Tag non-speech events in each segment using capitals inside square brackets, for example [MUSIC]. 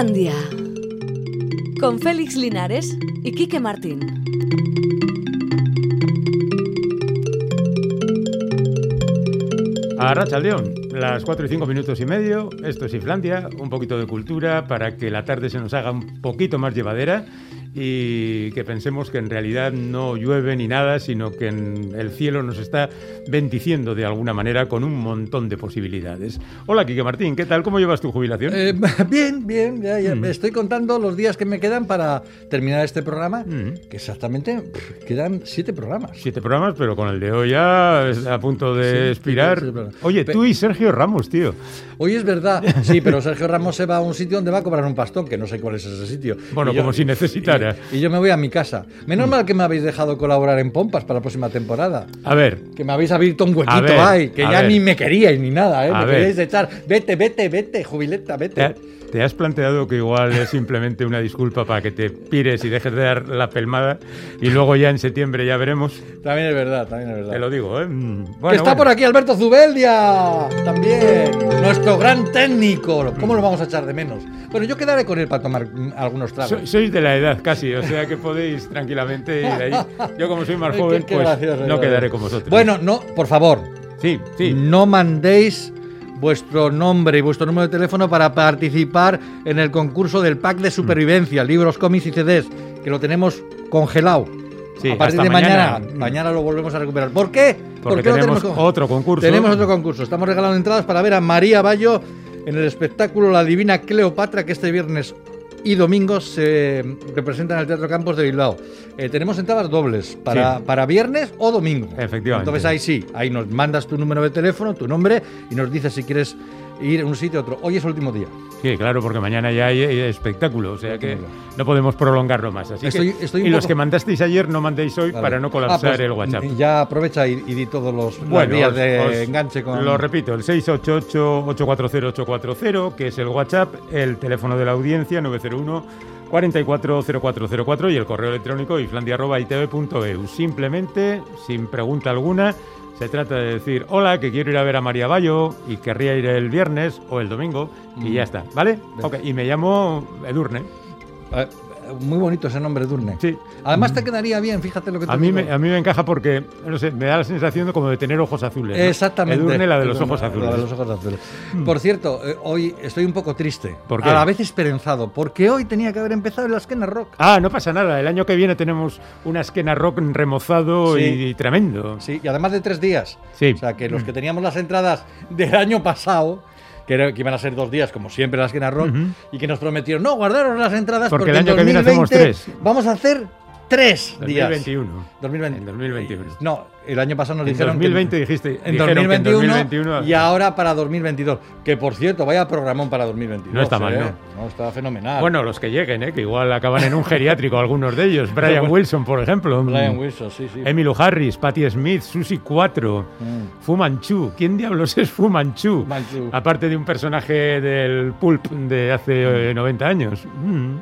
Ciflandia. Con Félix Linares y Quique Martín. A Racha León, las 4 y 5 minutos y medio, esto es Islandia, un poquito de cultura para que la tarde se nos haga un poquito más llevadera y que pensemos que en realidad no llueve ni nada, sino que en el cielo nos está bendiciendo de alguna manera con un montón de posibilidades. Hola, Quique Martín, ¿qué tal? ¿Cómo llevas tu jubilación? Eh, [LAUGHS] bien, bien, ya, ya. Mm. estoy contando los días que me quedan para terminar este programa, Mm. que exactamente pff, quedan siete programas. Siete programas, pero con el de hoy ya a punto de Sí, expirar. Oye, Pe- tú y Sergio Ramos, tío. Hoy es verdad, sí, pero [LAUGHS] Sergio Ramos se va a un sitio donde va a cobrar un pastón, que no sé cuál es ese sitio. Bueno, yo- como si necesitara. Y, y yo me voy a mi casa. Menos Mm. mal que me habéis dejado colaborar en Pompas para la próxima temporada. A ver, Que me habéis abierto un huequito ver, ahí, que ya ver. ni me queríais ni nada, ¿eh? A Me ver. queríais echar. Vete, vete, vete, jubileta, ¿te, vete. Te has planteado que igual es simplemente una disculpa para que te pires y dejes de dar la pelmada y luego ya en septiembre ya veremos? También es verdad, también es verdad. Te lo digo, ¿eh? Mm, que está bueno. por aquí Alberto Zubeldia, también, nuestro gran técnico. ¿Cómo lo vamos a echar de menos? Bueno, yo quedaré con él para tomar mm, algunos tragos. So- sois de la edad casi, o sea que podéis tranquilamente ir ahí. Yo como soy más [LAUGHS] qué- joven, qué pues gracioso, no quedaré con vosotros. Bueno, no, por favor, sí, sí. no mandéis vuestro nombre y vuestro número de teléfono para participar en el concurso del pack de supervivencia, libros, cómics y CDs, que lo tenemos congelado. Sí, a partir de mañana, mañana. mañana lo volvemos a recuperar. ¿Por qué? Porque ¿Por qué lo tenemos otro concurso. Tenemos otro concurso. Estamos regalando entradas para ver a María Bayo en el espectáculo La Divina Cleopatra, que este viernes y domingo se representa en el Teatro Campos de Bilbao. Eh, tenemos entradas dobles para, Sí. para viernes o domingo. Efectivamente. Entonces ahí sí, ahí nos mandas tu número de teléfono, tu nombre y nos dices si quieres ir a un sitio a otro. Hoy es el último día. Sí, claro, porque mañana ya hay, hay espectáculo, o sea que no podemos prolongarlo más. Así Estoy- que, estoy y los que mandasteis ayer no mandéis hoy Vale. para no colapsar Ah, pues, el WhatsApp. Ya aprovecha y, y di todos los Bueno, os- de os enganche con. Lo repito, el 688-840-840, que es el WhatsApp, el teléfono de la audiencia, 901 440404 y el correo electrónico islandia.itv.eu. Simplemente, sin pregunta alguna, se trata de decir, hola, que quiero ir a ver a María Bayo y querría ir el viernes o el domingo y Mm. ya está, ¿vale? Venga. Ok, y me llamo Edurne. Eh, muy bonito ese nombre, Durne. Sí. Además te quedaría bien, fíjate lo que te A mí, digo. me, a mí me encaja porque, no sé, me da la sensación de como de tener ojos azules. ¿no? Exactamente. Edurne, la de los ojos azules. La de los ojos azules. Por cierto, eh, hoy estoy un poco triste. ¿Por qué? A la vez esperanzado. Porque hoy tenía que haber empezado en la esquena rock. Ah, no pasa nada. El año que viene tenemos una esquena rock remozado Sí. y, y tremendo. Sí, y además de tres días. Sí. O sea, que los que teníamos las entradas del año pasado, que, era- que iban a ser dos días, como siempre, en la esquena rock, Ujú. y que nos prometieron, no, guardaros las entradas Porque porque, el año en que viene hacemos 2020 tres. Vamos a hacer tres días. 2021. 2020. En 2021. No, el año pasado nos En dijeron 2020 que, dijiste, en dijeron que en 2021, 2021 y ahora para 2022. Que por cierto, vaya programón para 2022. No está mal, ¿eh? ¿no? No, está fenomenal. Bueno, los que lleguen, ¿eh? que igual acaban en un geriátrico algunos de ellos. [LAUGHS] Brian. Wilson, por ejemplo. Brian Wilson, sí, sí. Emilio Harris, Patti Smith, Susi 4, Mm. Fu Manchu. ¿Quién diablos es Fu Manchu? Aparte de un personaje del Pulp de hace eh, 90 años. Mm.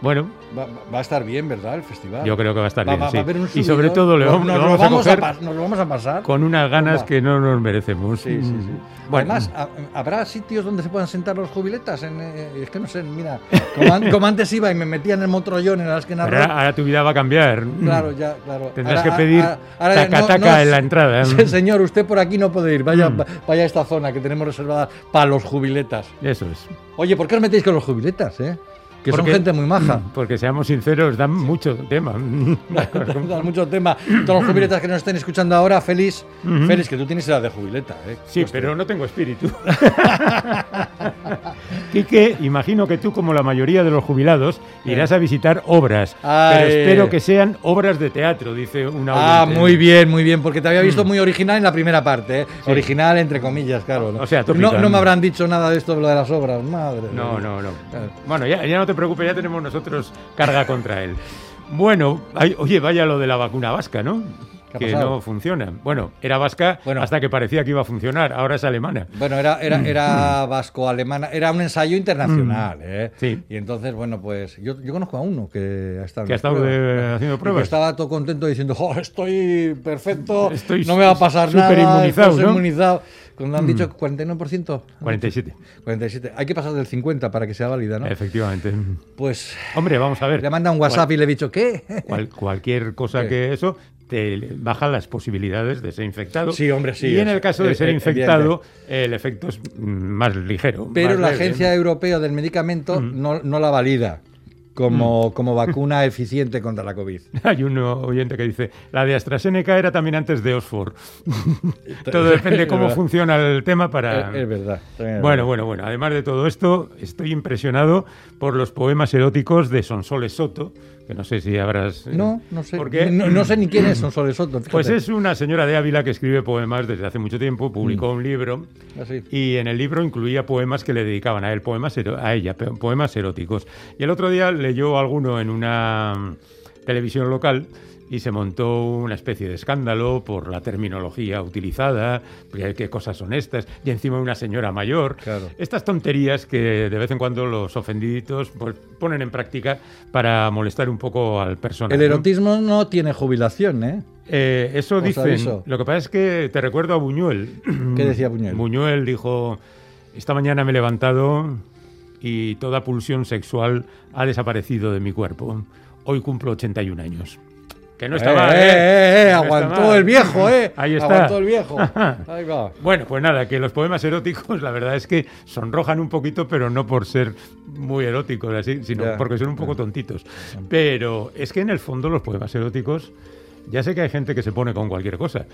Bueno, Va, va a estar bien, ¿verdad? El festival. yo creo que va a estar Va- bien. va- sí. a haber un y sobre todo le Nos- vamos, nos lo lo vamos a a nos lo vamos a pasar. con unas ganas que no nos merecemos. Sí, sí, sí. Mm. Bueno, Además, ha- ¿habrá sitios donde se puedan sentar los jubiletas? En, eh, es que no sé, mira, como, an- como antes iba y me metía en el motrollón en la esquina ahora, ahora tu vida va a cambiar. Claro, ya, claro. Tendrás Ahora- que pedir ahora- ahora taca, no- taca no- en la entrada. Sí, Señor, usted por aquí no puede ir. Vaya, Mm. vaya a esta zona que tenemos reservada para los jubiletas. Eso es. Oye, ¿por qué os metéis con los jubiletas, eh? Que son gente muy maja. Porque seamos sinceros, dan mucho tema. [LAUGHS] [LAUGHS] Dan mucho tema. Todos los jubiletas que nos estén escuchando ahora, Félix, Ujú. Félix, que tú tienes edad de jubileta, ¿eh? Sí, Hostia. pero no tengo espíritu. [LAUGHS] Quique, imagino que tú, como la mayoría de los jubilados, irás a visitar obras. Ay. Pero espero que sean obras de teatro, dice una Ah, muy bien, muy bien, porque te había visto muy original en la primera parte, ¿eh? Sí. Original entre comillas, claro. ¿no? O sea, no, no me habrán dicho nada de esto, lo de las obras, madre. No, no, no. Bueno, ya, ya no te preocupes, ya tenemos nosotros carga contra él. Bueno, oye, vaya lo de la vacuna vasca, ¿no? Que no funciona. Bueno, era vasca Bueno. hasta que parecía que iba a funcionar, ahora es alemana. Bueno, era, era, era vasco-alemana, era un ensayo internacional, ¿eh? Mm. Sí. Y entonces, bueno, pues yo, yo conozco a uno que ha estado, Que ha estado, pruebas. eh, haciendo Y que pruebas. estaba todo contento diciendo, "Jo, estoy perfecto, Estoy no me va a pasar nada, superinmunizado, estoy ¿no? Mm. inmunizado. Cuando han dicho 49%. 47. 47. Hay que pasar del 50 para que sea válida, ¿no? Efectivamente. Pues Hombre, vamos a ver. le manda un WhatsApp y le he dicho, ¿qué? Cual- cualquier cosa que eso te baja las posibilidades de ser infectado. Sí, hombre, sí, Y en el caso de es- ser es infectado, el efecto es mm, más ligero. Pero más la leve. Agencia Europea del Medicamento Mm. no, no la valida como, como vacuna eficiente contra la COVID. [LAUGHS] Hay un oyente que dice, la de AstraZeneca era también antes de Oxford. [LAUGHS] todo depende de cómo funciona el tema para... Es, es verdad. Bueno, verdad. bueno, bueno. Además de todo esto, estoy impresionado por los poemas eróticos de Sonsoles Soto, que no sé si habrás... eh, No, no sé. ¿Por qué? No, no sé ni quién es Sonsoles Soto. fíjate. Pues es una señora de Ávila que escribe poemas desde hace mucho tiempo, publicó Mm. un libro Así. y en el libro incluía poemas que le dedicaban a él, poemas a ella, poemas eróticos. Y el otro día leyó alguno en una televisión local y se montó una especie de escándalo por la terminología utilizada, qué cosas son estas, y encima una señora mayor. Claro. Estas tonterías que de vez en cuando los ofendiditos pues, ponen en práctica para molestar un poco al personal. El erotismo no tiene jubilación, ¿eh? Eh, eso Os dicen. aviso. Lo que pasa es que te recuerdo a Buñuel. ¿Qué decía Buñuel? Buñuel dijo: Esta mañana me he levantado y toda pulsión sexual ha desaparecido de mi cuerpo. Hoy cumplo 81 años. Que no está Eh, mal, eh, ¿eh? eh, No aguantó mal. el viejo, ¿eh? [LAUGHS] Ahí está. Aguantó el viejo. [LAUGHS] Ahí va. Bueno, pues nada, que los poemas eróticos, la verdad es que sonrojan un poquito, pero no por ser muy eróticos, así, sino porque son un poco tontitos. Pero es que en el fondo los poemas eróticos, ya sé que hay gente que se pone con cualquier cosa,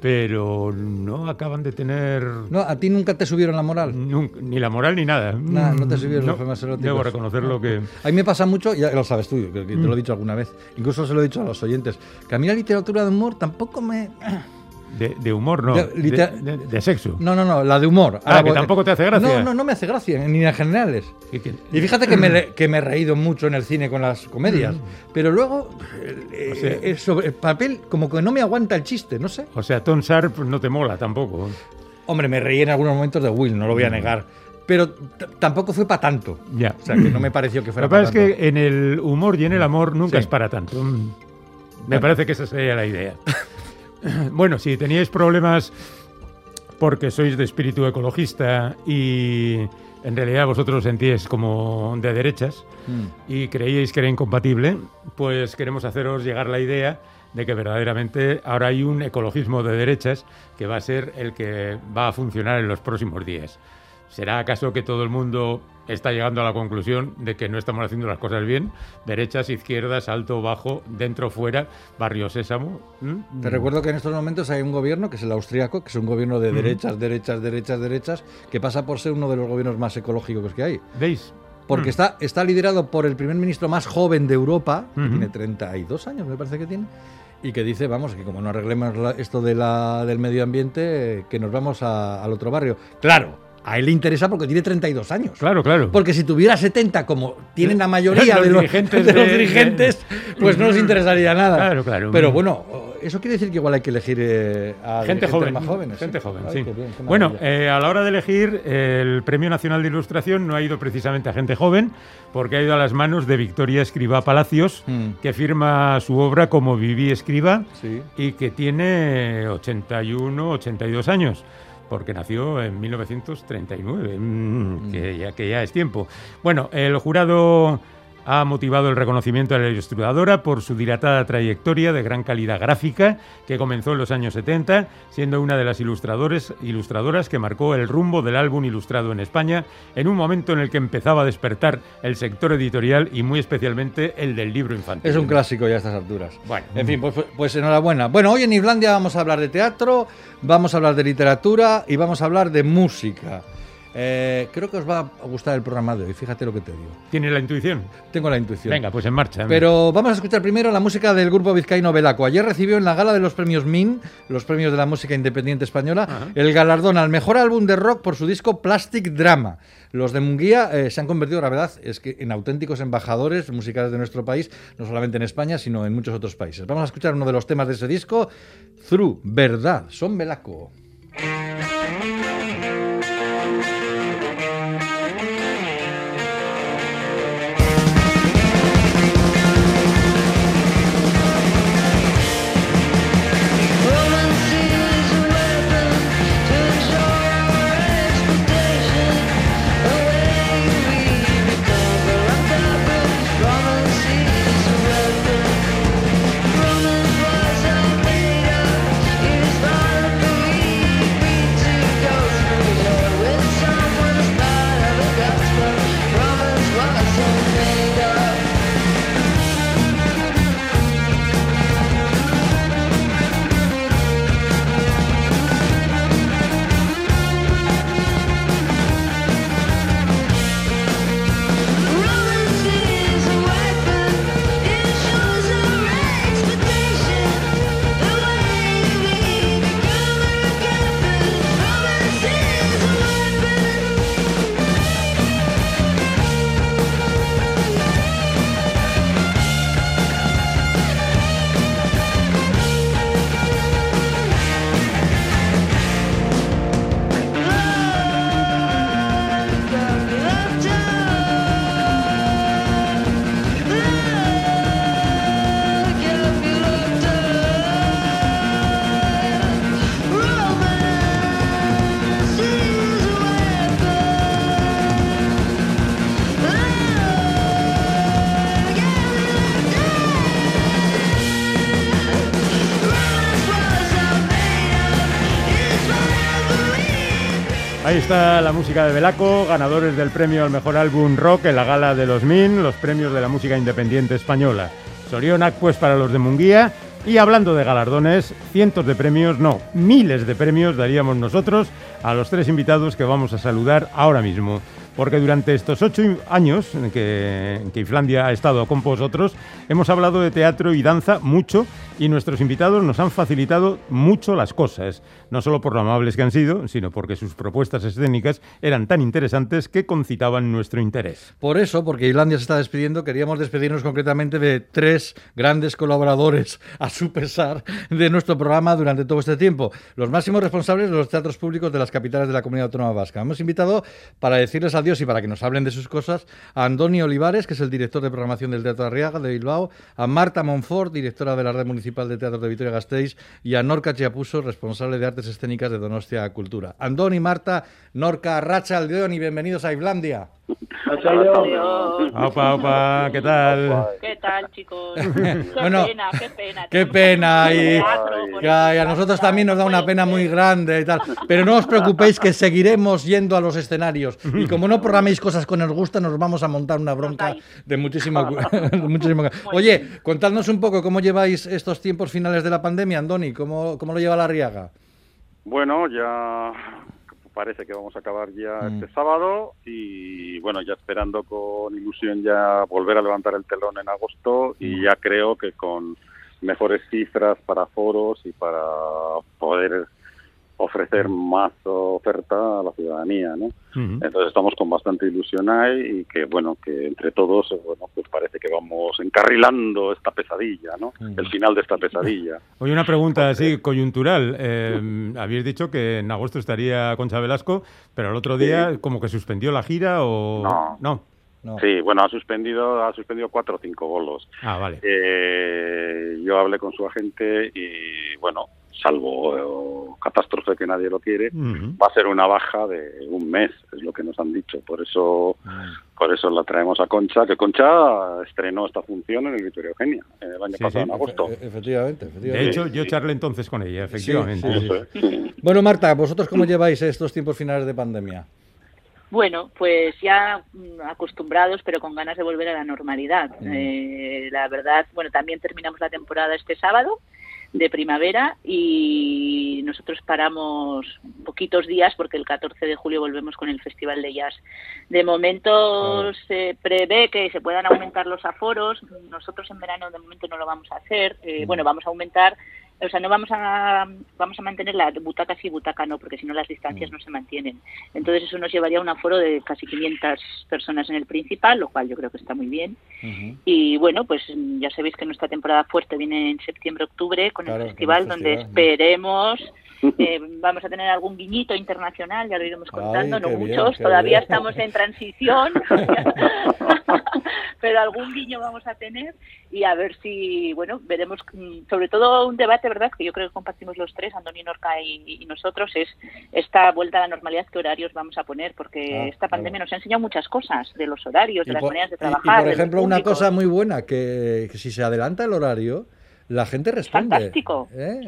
pero no acaban de tener No, a ti nunca te subieron la moral. nunca- ni la moral ni nada. Nada, no te subieron No, los poemas eróticos. Debo reconocerlo que... A mí me pasa mucho, ya lo sabes tú, que, te Mm. lo he dicho alguna vez, incluso se lo he dicho a los oyentes, que a mí la literatura de humor tampoco me... De, de humor, no. De- De, de- sexo. No, no, no, la de humor. Ah, que tampoco te hace gracia. No, no, no me hace gracia, ni en generales. Que- Y fíjate que me, [CLEARS THROAT] que me he reído mucho en el cine con las comedias, pero luego eh, Mm. O sea- eh, sobre el papel como que no me aguanta el chiste, no sé. O sea, Tom Sharp no te mola tampoco. Hombre, me reí en algunos momentos de Will, no lo Mm. voy a negar, pero tampoco fue para tanto. Ya. O sea, que no me pareció que Lo fuera que pasa es para tanto. que en el humor y en el amor nunca Sí. es para tanto. Mm. Me parece que esa sería la idea. [LAUGHS] [CLEARS THROAT] bueno, si teníais problemas porque sois de espíritu ecologista y en realidad vosotros os sentíais como de derechas Mm. y creíais que era incompatible, pues queremos haceros llegar la idea de que verdaderamente ahora hay un ecologismo de derechas que va a ser el que va a funcionar en los próximos días. ¿Será acaso que todo el mundo está llegando a la conclusión de que no estamos haciendo las cosas bien? Derechas, izquierdas, alto, bajo, dentro, fuera, barrio sésamo. ¿Mm? Te recuerdo que en estos momentos hay un gobierno, que es el austriaco, que es un gobierno de derechas, derechas, derechas, derechas, que pasa por ser uno de los gobiernos más ecológicos que hay. ¿Veis? Porque Mm. está, está liderado por el primer ministro más joven de Europa, que Ujú. tiene 32 años, me parece que tiene, y que dice, vamos, que como no arreglemos la- esto de la, del medio ambiente, eh, que nos vamos a- al otro barrio. Claro, a él le interesa porque tiene 32 años. Claro, claro. Porque si tuviera 70, como tienen la mayoría [LAUGHS] Los de, los, dirigentes de los de- dirigentes, pues no les interesaría nada. Claro, claro. Pero bueno, eso quiere decir que igual hay que elegir eh, a Gente joven, más jóvenes. gente ¿sí? joven, Ay, sí. qué bien, qué bueno, eh, a la hora de elegir, eh, el Premio Nacional de Ilustración no ha ido precisamente a gente joven, porque ha ido a las manos de Victoria Escriba Palacios, Mm. que firma su obra como Viví Escriba Sí. y que tiene 81, 82 años. Porque nació en 1939, mm, que, ya, que ya es tiempo. Bueno, el jurado ha motivado el reconocimiento a la ilustradora por su dilatada trayectoria de gran calidad gráfica que comenzó en los años 70, siendo una de las ilustradores, ilustradoras que marcó el rumbo del álbum ilustrado en España en un momento en el que empezaba a despertar el sector editorial y muy especialmente el del libro infantil. Es un clásico ya a estas alturas. Bueno. En fin, pues, pues enhorabuena. Bueno, hoy en Islandia vamos a hablar de teatro, vamos a hablar de literatura y vamos a hablar de música. Eh, creo que os va a gustar el programa de hoy, fíjate lo que te digo. ¿Tienes la intuición? Tengo la intuición. Venga, pues en marcha. Pero vamos a escuchar primero la música del grupo vizcaíno Velaco. Ayer recibió en la gala de los premios MIN, los premios de la música independiente española, el galardón al mejor álbum de rock por su disco Plastic Drama. Los de Munguía eh, se han convertido, la verdad, es que en auténticos embajadores musicales de nuestro país, no solamente en España, sino en muchos otros países. Vamos a escuchar uno de los temas de ese disco, Through, Verdad, son Velaco. Está la música de Belaco, ganadores del premio al mejor álbum rock en la gala de los MIN, los premios de la música independiente española. Sorionac pues para los de Munguía. Y hablando de galardones, cientos de premios, no, miles de premios daríamos nosotros a los tres invitados que vamos a saludar ahora mismo. Porque durante estos ocho años que, que Islandia ha estado con vosotros, hemos hablado de teatro y danza mucho y nuestros invitados nos han facilitado mucho las cosas, no solo por lo amables que han sido, sino porque sus propuestas escénicas eran tan interesantes que concitaban nuestro interés. Por eso, porque Islandia se está despidiendo, queríamos despedirnos concretamente de tres grandes colaboradores, a su pesar, de nuestro programa durante todo este tiempo. Los máximos responsables de los teatros públicos de las capitales de la Comunidad Autónoma Vasca. Hemos invitado para decirles adiós y para que nos hablen de sus cosas a Andoni Olivares, que es el director de programación del Teatro Arriaga de Bilbao, a Marta Monfort, directora de la Red Municipal de Teatro de Vitoria-Gasteiz, y a Norca Chiapuso, responsable de Artes Escénicas de Donostia Cultura. Andoni, Marta, Norca, Racha, Aldeón y bienvenidos a Islandia. Opa, opa, ¿qué tal? ¿Qué tal, chicos? [LAUGHS] Qué Bueno, pena, qué pena. Qué pena, y, y a nosotros también nos da una pena muy grande y tal. Pero no os preocupéis que seguiremos yendo a los escenarios. Y como no programéis cosas que nos gustan, nos vamos a montar una bronca de muchísimo... [LAUGHS] [LAUGHS] de muchísimo- Oye, contadnos un poco cómo lleváis estos tiempos finales de la pandemia, Andoni. ¿Cómo, cómo lo lleva la Riaga? Bueno, ya parece que vamos a acabar ya Mm. este sábado y bueno, ya esperando con ilusión ya volver a levantar el telón en agosto Mm. y ya creo que con mejores cifras para foros y para poder ofrecer más oferta a la ciudadanía, ¿no? Entonces estamos con bastante ilusión ahí y que bueno, que entre todos, bueno, pues parece que vamos encarrilando esta pesadilla, ¿no? El final de esta pesadilla. [LAUGHS] Oye, una pregunta así coyuntural. Eh, habéis dicho que en agosto estaría Concha Velasco, pero el otro día como que suspendió la gira o... No. No. No. Sí, bueno, ha suspendido, ha suspendido cuatro o cinco bolos. Ah, vale. Eh, yo hablé con su agente y, bueno, salvo eh, catástrofe que nadie lo quiere, va a ser una baja de un mes, es lo que nos han dicho. Por eso, por eso la traemos a Concha, que Concha estrenó esta función en el Victoria Eugenia el año Sí, pasado, sí. en agosto. E- efectivamente, De hecho, yo charlé entonces con ella, efectivamente. Bueno, Marta, ¿vosotros cómo lleváis estos tiempos finales de pandemia? Bueno, pues ya mm, acostumbrados, pero con ganas de volver a la normalidad. Mm. Eh, la verdad, bueno, también terminamos la temporada este sábado, de primavera y nosotros paramos poquitos días porque el 14 de julio volvemos con el Festival de Jazz. De momento se prevé que se puedan aumentar los aforos. Nosotros en verano de momento no lo vamos a hacer. Eh, bueno, vamos a aumentar o sea, no vamos a vamos a mantener la butaca sí, butaca no, porque si no las distancias no se mantienen. Entonces eso nos llevaría a un aforo de casi 500 personas en el principal, lo cual yo creo que está muy bien. Y bueno, pues ya sabéis que nuestra temporada fuerte viene en septiembre-octubre con el festival, donde esperemos eh, vamos a tener algún guiñito internacional, ya lo iremos contando, no muchos, todavía estamos en transición, [LAUGHS] pero algún guiño vamos a tener y a ver si, bueno, veremos, mm, sobre todo un debate, ¿verdad?, que yo creo que compartimos los tres, Antonio Norca y, nosotros, es esta vuelta a la normalidad, qué horarios vamos a poner, porque ah, esta pandemia nos ha enseñado muchas cosas, de los horarios, de las maneras de trabajar. Y, por ejemplo, una cosa muy buena, que si se adelanta el horario, la gente responde. Fantástico. ¿eh?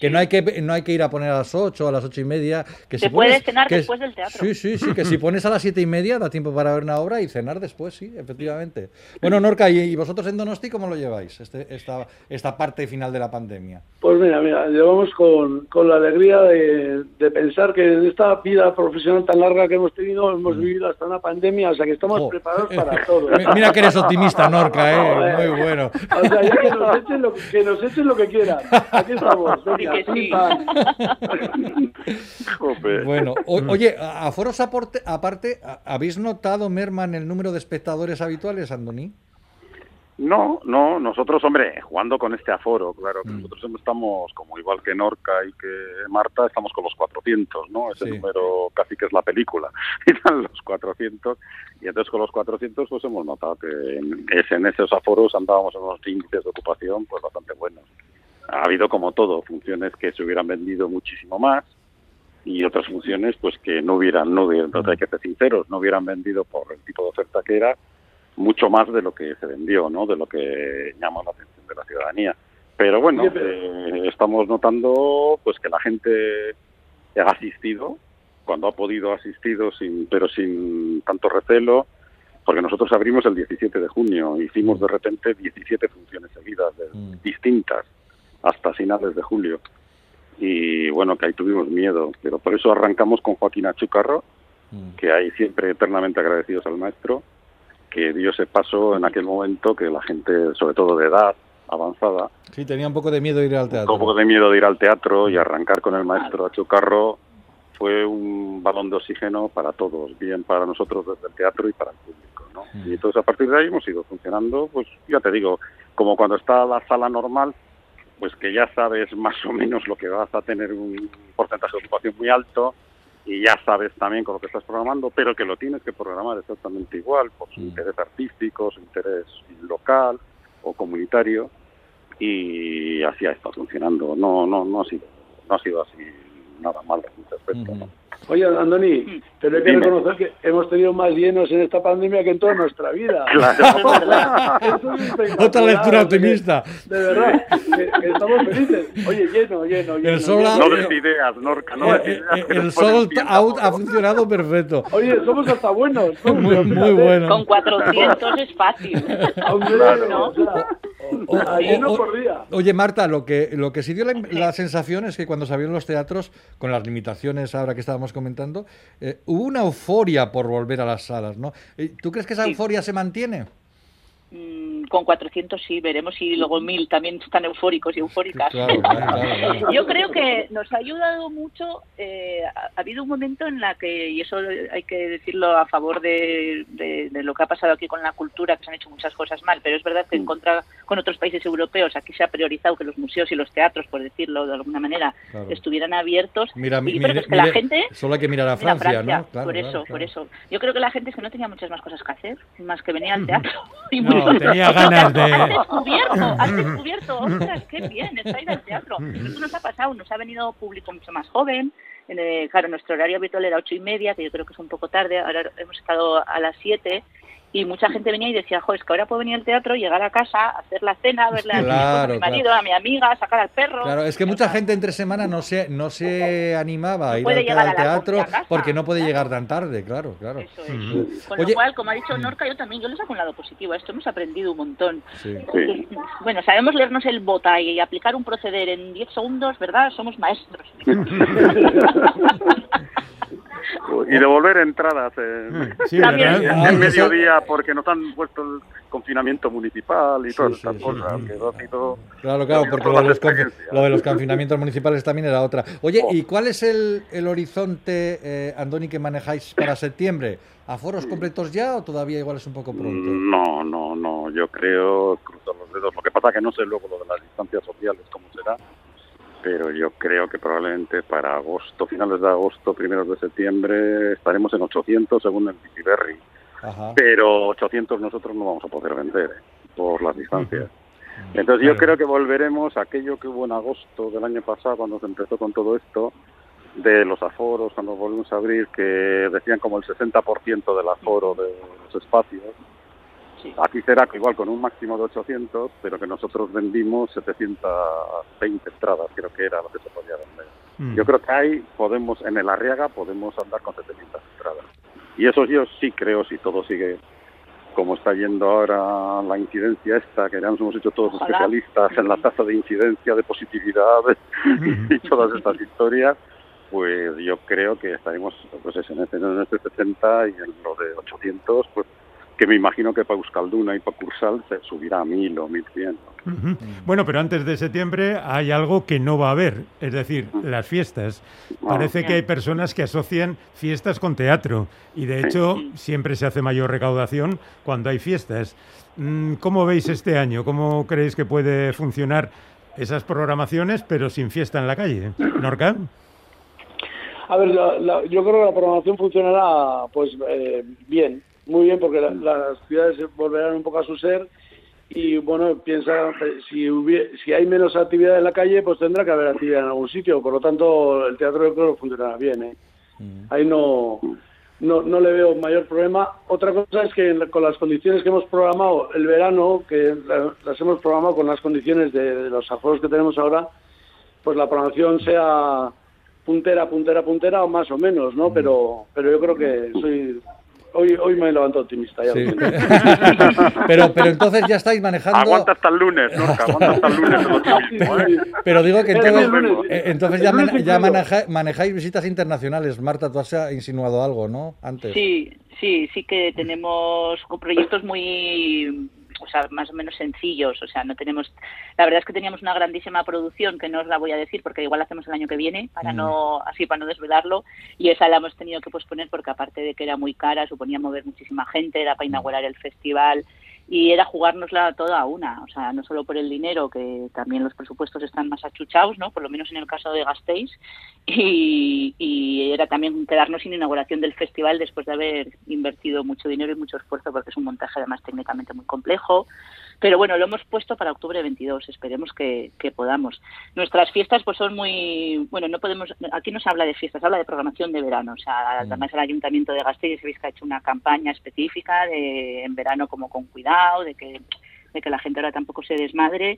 que, no, hay que no hay que ir a poner a las 8 a las ocho y media. Que Se puede cenar después del teatro. Sí, sí, sí, que si pones a las siete y media da tiempo para ver una obra y cenar después, sí, efectivamente. Bueno, Norca, ¿y vosotros en Donosti cómo lo lleváis, este, esta, esta parte final de la pandemia? Pues mira, mira, llevamos con, con la alegría de, de, pensar que en esta vida profesional tan larga que hemos tenido, hemos mm. vivido hasta una pandemia, o sea que estamos preparados [LAUGHS] para todo. Mira que eres optimista, Norca, ¿eh? [LAUGHS] Muy bueno. O sea, ya que nos echen que nos echen lo que quieran. Aquí estamos. [LAUGHS] bueno, oye, a foros aparte, ¿habéis notado merma en el número de espectadores habituales, Andoni? No, no, nosotros, hombre, jugando con este aforo, claro, que mm. nosotros estamos, como igual que Norca y que Marta, estamos con los 400, ¿no? Ese número casi que es la película, [LAUGHS] y los 400, y entonces con los 400 pues hemos notado que en, en esos aforos andábamos en unos índices de ocupación pues bastante buenos. Ha habido como todo, funciones que se hubieran vendido muchísimo más, y otras funciones pues que no hubieran, no hubieran, mm. hay que ser sinceros, no hubieran vendido por el tipo de oferta que era, mucho más de lo que se vendió, ¿no? De lo que llamó la atención de la ciudadanía. Pero bueno, eh, estamos notando pues que la gente ha asistido cuando ha podido asistido sin pero sin tanto recelo porque nosotros abrimos el 17 de junio hicimos de repente 17 funciones seguidas mm. distintas hasta finales de julio y bueno que ahí tuvimos miedo pero por eso arrancamos con Joaquín Achucarro mm. que hay siempre eternamente agradecidos al maestro que dio ese paso en aquel momento que la gente, sobre todo de edad avanzada, sí tenía un poco de miedo de ir al teatro, un poco de miedo de ir al teatro y arrancar con el maestro Achucarro fue un balón de oxígeno para todos, bien para nosotros desde el teatro y para el público, ¿no? Mm. Y entonces a partir de ahí hemos ido funcionando, pues ya te digo, como cuando está la sala normal, pues que ya sabes [LAUGHS] más o menos lo que vas a tener un porcentaje de ocupación muy alto, y ya sabes también con lo que estás programando, pero que lo tienes que programar exactamente igual, por su mm. interés artístico, su interés local o comunitario, y así ha estado funcionando. No, no, no ha sido, no ha sido así nada mal aspecto. Oye, Andoni, pero hay que reconocer que hemos tenido más llenos en esta pandemia que en toda nuestra vida. [LAUGHS] [LAUGHS] Otra lectura optimista. De, verdad, que, estamos felices. Oye, lleno, lleno, lleno. El no des ideas, Norca, no des ideas. El sol out ha funcionado perfecto. Oye, somos hasta buenos. muy, muy buenos. Con 400 es fácil. Hombre, ¿no? O, Oye, Marta, lo que, lo que sí dio la, la sensación es que cuando se abrieron los teatros, con las limitaciones ahora que estábamos comentando, eh, hubo una euforia por volver a las salas, ¿no? Eh, ¿Tú crees que esa euforia se mantiene? Mm, con 400 sí, veremos si luego 1000 también están eufóricos y eufóricas. [LAUGHS] Yo creo que nos ha ayudado mucho, eh, ha, habido un momento en la que, y eso hay que decirlo a favor de, lo que ha pasado aquí con la cultura, que se han hecho muchas cosas mal, pero es verdad que en mm. contra con otros países europeos aquí se ha priorizado que los museos y los teatros, por decirlo de alguna manera, estuvieran abiertos. Mira, la gente... Solo hay que mirar a Francia, ¿no? por eso, por eso. Yo creo que la gente es que no tenía muchas más cosas que hacer, más que venir al teatro. [LAUGHS] y tenía ganas de... Has descubierto, has descubierto, [LAUGHS] ostras, qué bien, estáis al teatro. Eso nos ha pasado, nos ha venido público mucho más joven, claro, nuestro horario habitual era ocho y media, que yo creo que es un poco tarde, ahora hemos estado a las siete, y mucha gente venía y decía, jo, es que ahora puedo venir al teatro, llegar a casa, hacer la cena, verle a, mi marido, a mi amiga, sacar al perro. Claro, es que mucha gente entre semana no se, no se animaba a ir al, teatro porque no puede llegar tan tarde, claro, claro. Eso es. Con lo cual, como ha dicho Norca, yo también, yo le saco un lado positivo a esto, hemos aprendido un montón. Bueno, sabemos leernos el bota y aplicar un proceder en 10 segundos, ¿verdad? Somos maestros. [LAUGHS] [LAUGHS] y devolver entradas [LAUGHS] en, sí, ah, mediodía porque nos han puesto el confinamiento municipal y todas estas cosas. claro, claro, porque lo de, los lo de, los confinamientos municipales también era otra. Oye, oh. ¿y cuál es el, el horizonte, eh, Andoni, que manejáis para septiembre? ¿Aforos completos ya o todavía igual es un poco pronto? No, no, no, yo creo, cruzo los dedos. Lo que pasa que no sé luego lo de las distancias sociales, cómo será pero yo creo que probablemente para agosto, finales de agosto, primeros de septiembre, estaremos en 800 según el Berry. Pero 800 nosotros no vamos a poder vender ¿eh? por las distancias. Entonces yo creo que volveremos a aquello que hubo en agosto del año pasado cuando se empezó con todo esto, de los aforos, cuando volvimos a abrir, que decían como el 60% del aforo de los espacios Aquí será igual con un máximo de 800, pero que nosotros vendimos 720 entradas, creo que era lo que se podía vender. Mm. Yo creo que ahí podemos, en el Arriaga, podemos andar con 700 entradas. Y eso yo sí creo, si todo sigue como está yendo ahora la incidencia esta, que ya nos hemos hecho todos especialistas en la tasa de incidencia, de positividad [LAUGHS] y todas estas historias, pues yo creo que estaremos pues en, este, en este 60 y en lo de 800, pues que me imagino que para Euskalduna y para Cursal se subirá a 1000 o 1100. Bueno, pero antes de septiembre hay algo que no va a haber, es decir, las fiestas. Ah. Parece que hay personas que asocian fiestas con teatro y de hecho siempre se hace mayor recaudación cuando hay fiestas. Mm, ¿Cómo veis este año? ¿Cómo creéis que puede funcionar esas programaciones pero sin fiesta en la calle? ¿Norca? A ver, yo creo que la programación funcionará pues eh, bien muy bien porque las ciudades volverán un poco a su ser y bueno, piensa, si, si hay menos actividad en la calle, pues tendrá que haber actividad en algún sitio, por lo tanto el teatro yo creo que funcionará bien. ¿eh? Mm. Ahí no, no, no le veo mayor problema. Otra cosa es que con las condiciones que hemos programado el verano, que las hemos programado con las condiciones de, los aforos que tenemos ahora, pues la programación sea puntera, puntera, puntera o más o menos, ¿no? Mm. Pero, pero yo creo que soy Hoy, hoy me levanto optimista. Ya [LAUGHS] pero, pero entonces ya estáis manejando. Aguanta hasta el lunes, ¿no? Aguanta hasta el lunes. ¿eh? Pero digo que entonces, eh, entonces ya, ya manejáis visitas internacionales. Marta, tú has insinuado algo, ¿no? Antes. Sí, sí, sí que tenemos proyectos muy o sea, más o menos sencillos, o sea, no tenemos, la verdad es que teníamos una grandísima producción que no os la voy a decir porque igual la hacemos el año que viene para mm. no, así para no desvelarlo y esa la hemos tenido que posponer porque aparte de que era muy cara, suponía mover muchísima gente, era para inaugurar el festival y era jugárnosla toda a una, o sea, no solo por el dinero, que también los presupuestos están más achuchados, ¿no? Por lo menos en el caso de Gasteiz, y, y, era también quedarnos sin inauguración del festival después de haber invertido mucho dinero y mucho esfuerzo, porque es un montaje además técnicamente muy complejo, pero bueno, lo hemos puesto para octubre 22, esperemos que, podamos. Nuestras fiestas pues son muy, bueno, no podemos, aquí no se habla de fiestas, se habla de programación de verano, o sea, mm. además el Ayuntamiento de Gasteiz que ha hecho una campaña específica de en verano como con cuidado, de que de que la gente ahora tampoco se desmadre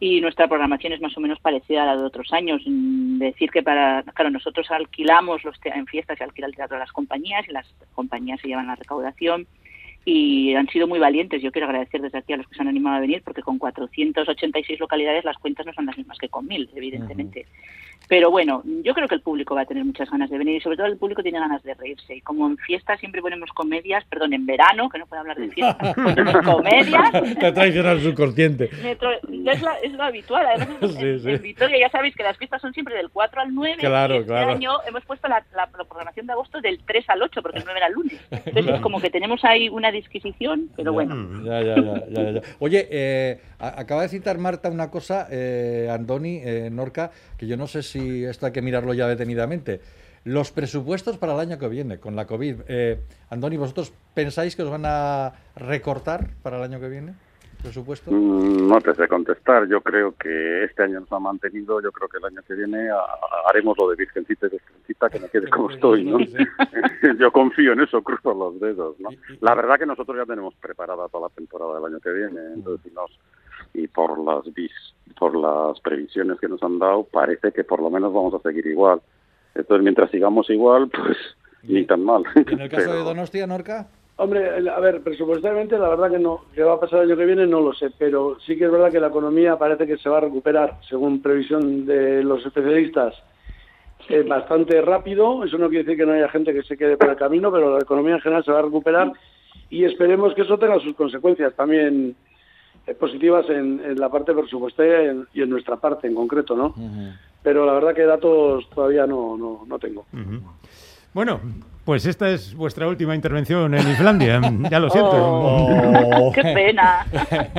y nuestra programación es más o menos parecida a la de otros años. Mm, decir que para, claro, nosotros alquilamos los en fiestas, se alquila el teatro a las compañías y las compañías se llevan la recaudación y han sido muy valientes. Yo quiero agradecer desde aquí a los que se han animado a venir porque con 486 localidades las cuentas no son las mismas que con 1000, evidentemente. Pero bueno, yo creo que el público va a tener muchas ganas de venir y sobre todo el público tiene ganas de reírse. Y como en fiesta siempre ponemos comedias, perdón, en verano, que no puedo hablar de fiesta, [LAUGHS] ponemos comedias. Te traicionado el subconsciente. Es, es, lo habitual. Además, [LAUGHS] en, Vitoria ya sabéis que las fiestas son siempre del 4 al 9. Claro, y este claro. año hemos puesto la, la, programación de agosto del 3 al 8, porque el 9 era el lunes. Entonces es como que tenemos ahí una disquisición, pero bueno. Ya, ya, ya, ya, Oye, eh, acaba de citar Marta una cosa, eh, Andoni, eh, Norca, que yo no sé si esto hay que mirarlo ya detenidamente. Los presupuestos para el año que viene con la COVID. Eh, Andoni, ¿vosotros pensáis que os van a recortar para el año que viene? presupuesto? Mm, no te sé contestar. Yo creo que este año nos ha mantenido. Yo creo que el año que viene haremos lo de Virgencita y Virgencita, que me quede como estoy, ¿no? [LAUGHS] yo confío en eso, cruzo los dedos, ¿no? La verdad que nosotros ya tenemos preparada toda la temporada del año que viene. Entonces, y por las bis, por las previsiones que nos han dado, parece que por lo menos vamos a seguir igual. Entonces, mientras sigamos igual, pues ni tan mal. [LAUGHS] ¿En el caso de Donostia, Norca? Hombre, a ver, presupuestariamente la verdad que no, que va a pasar el año que viene no lo sé, pero sí que es verdad que la economía parece que se va a recuperar, según previsión de los especialistas, eh, bastante rápido. Eso no quiere decir que no haya gente que se quede por el camino, pero la economía en general se va a recuperar y esperemos que eso tenga sus consecuencias también positivas en, la parte presupuestaria y en, nuestra parte en concreto, ¿no? Pero la verdad que datos todavía no, no, no tengo. Bueno, pues esta es vuestra última intervención en Islandia. [LAUGHS] Ya lo siento. Oh, ¡Qué pena!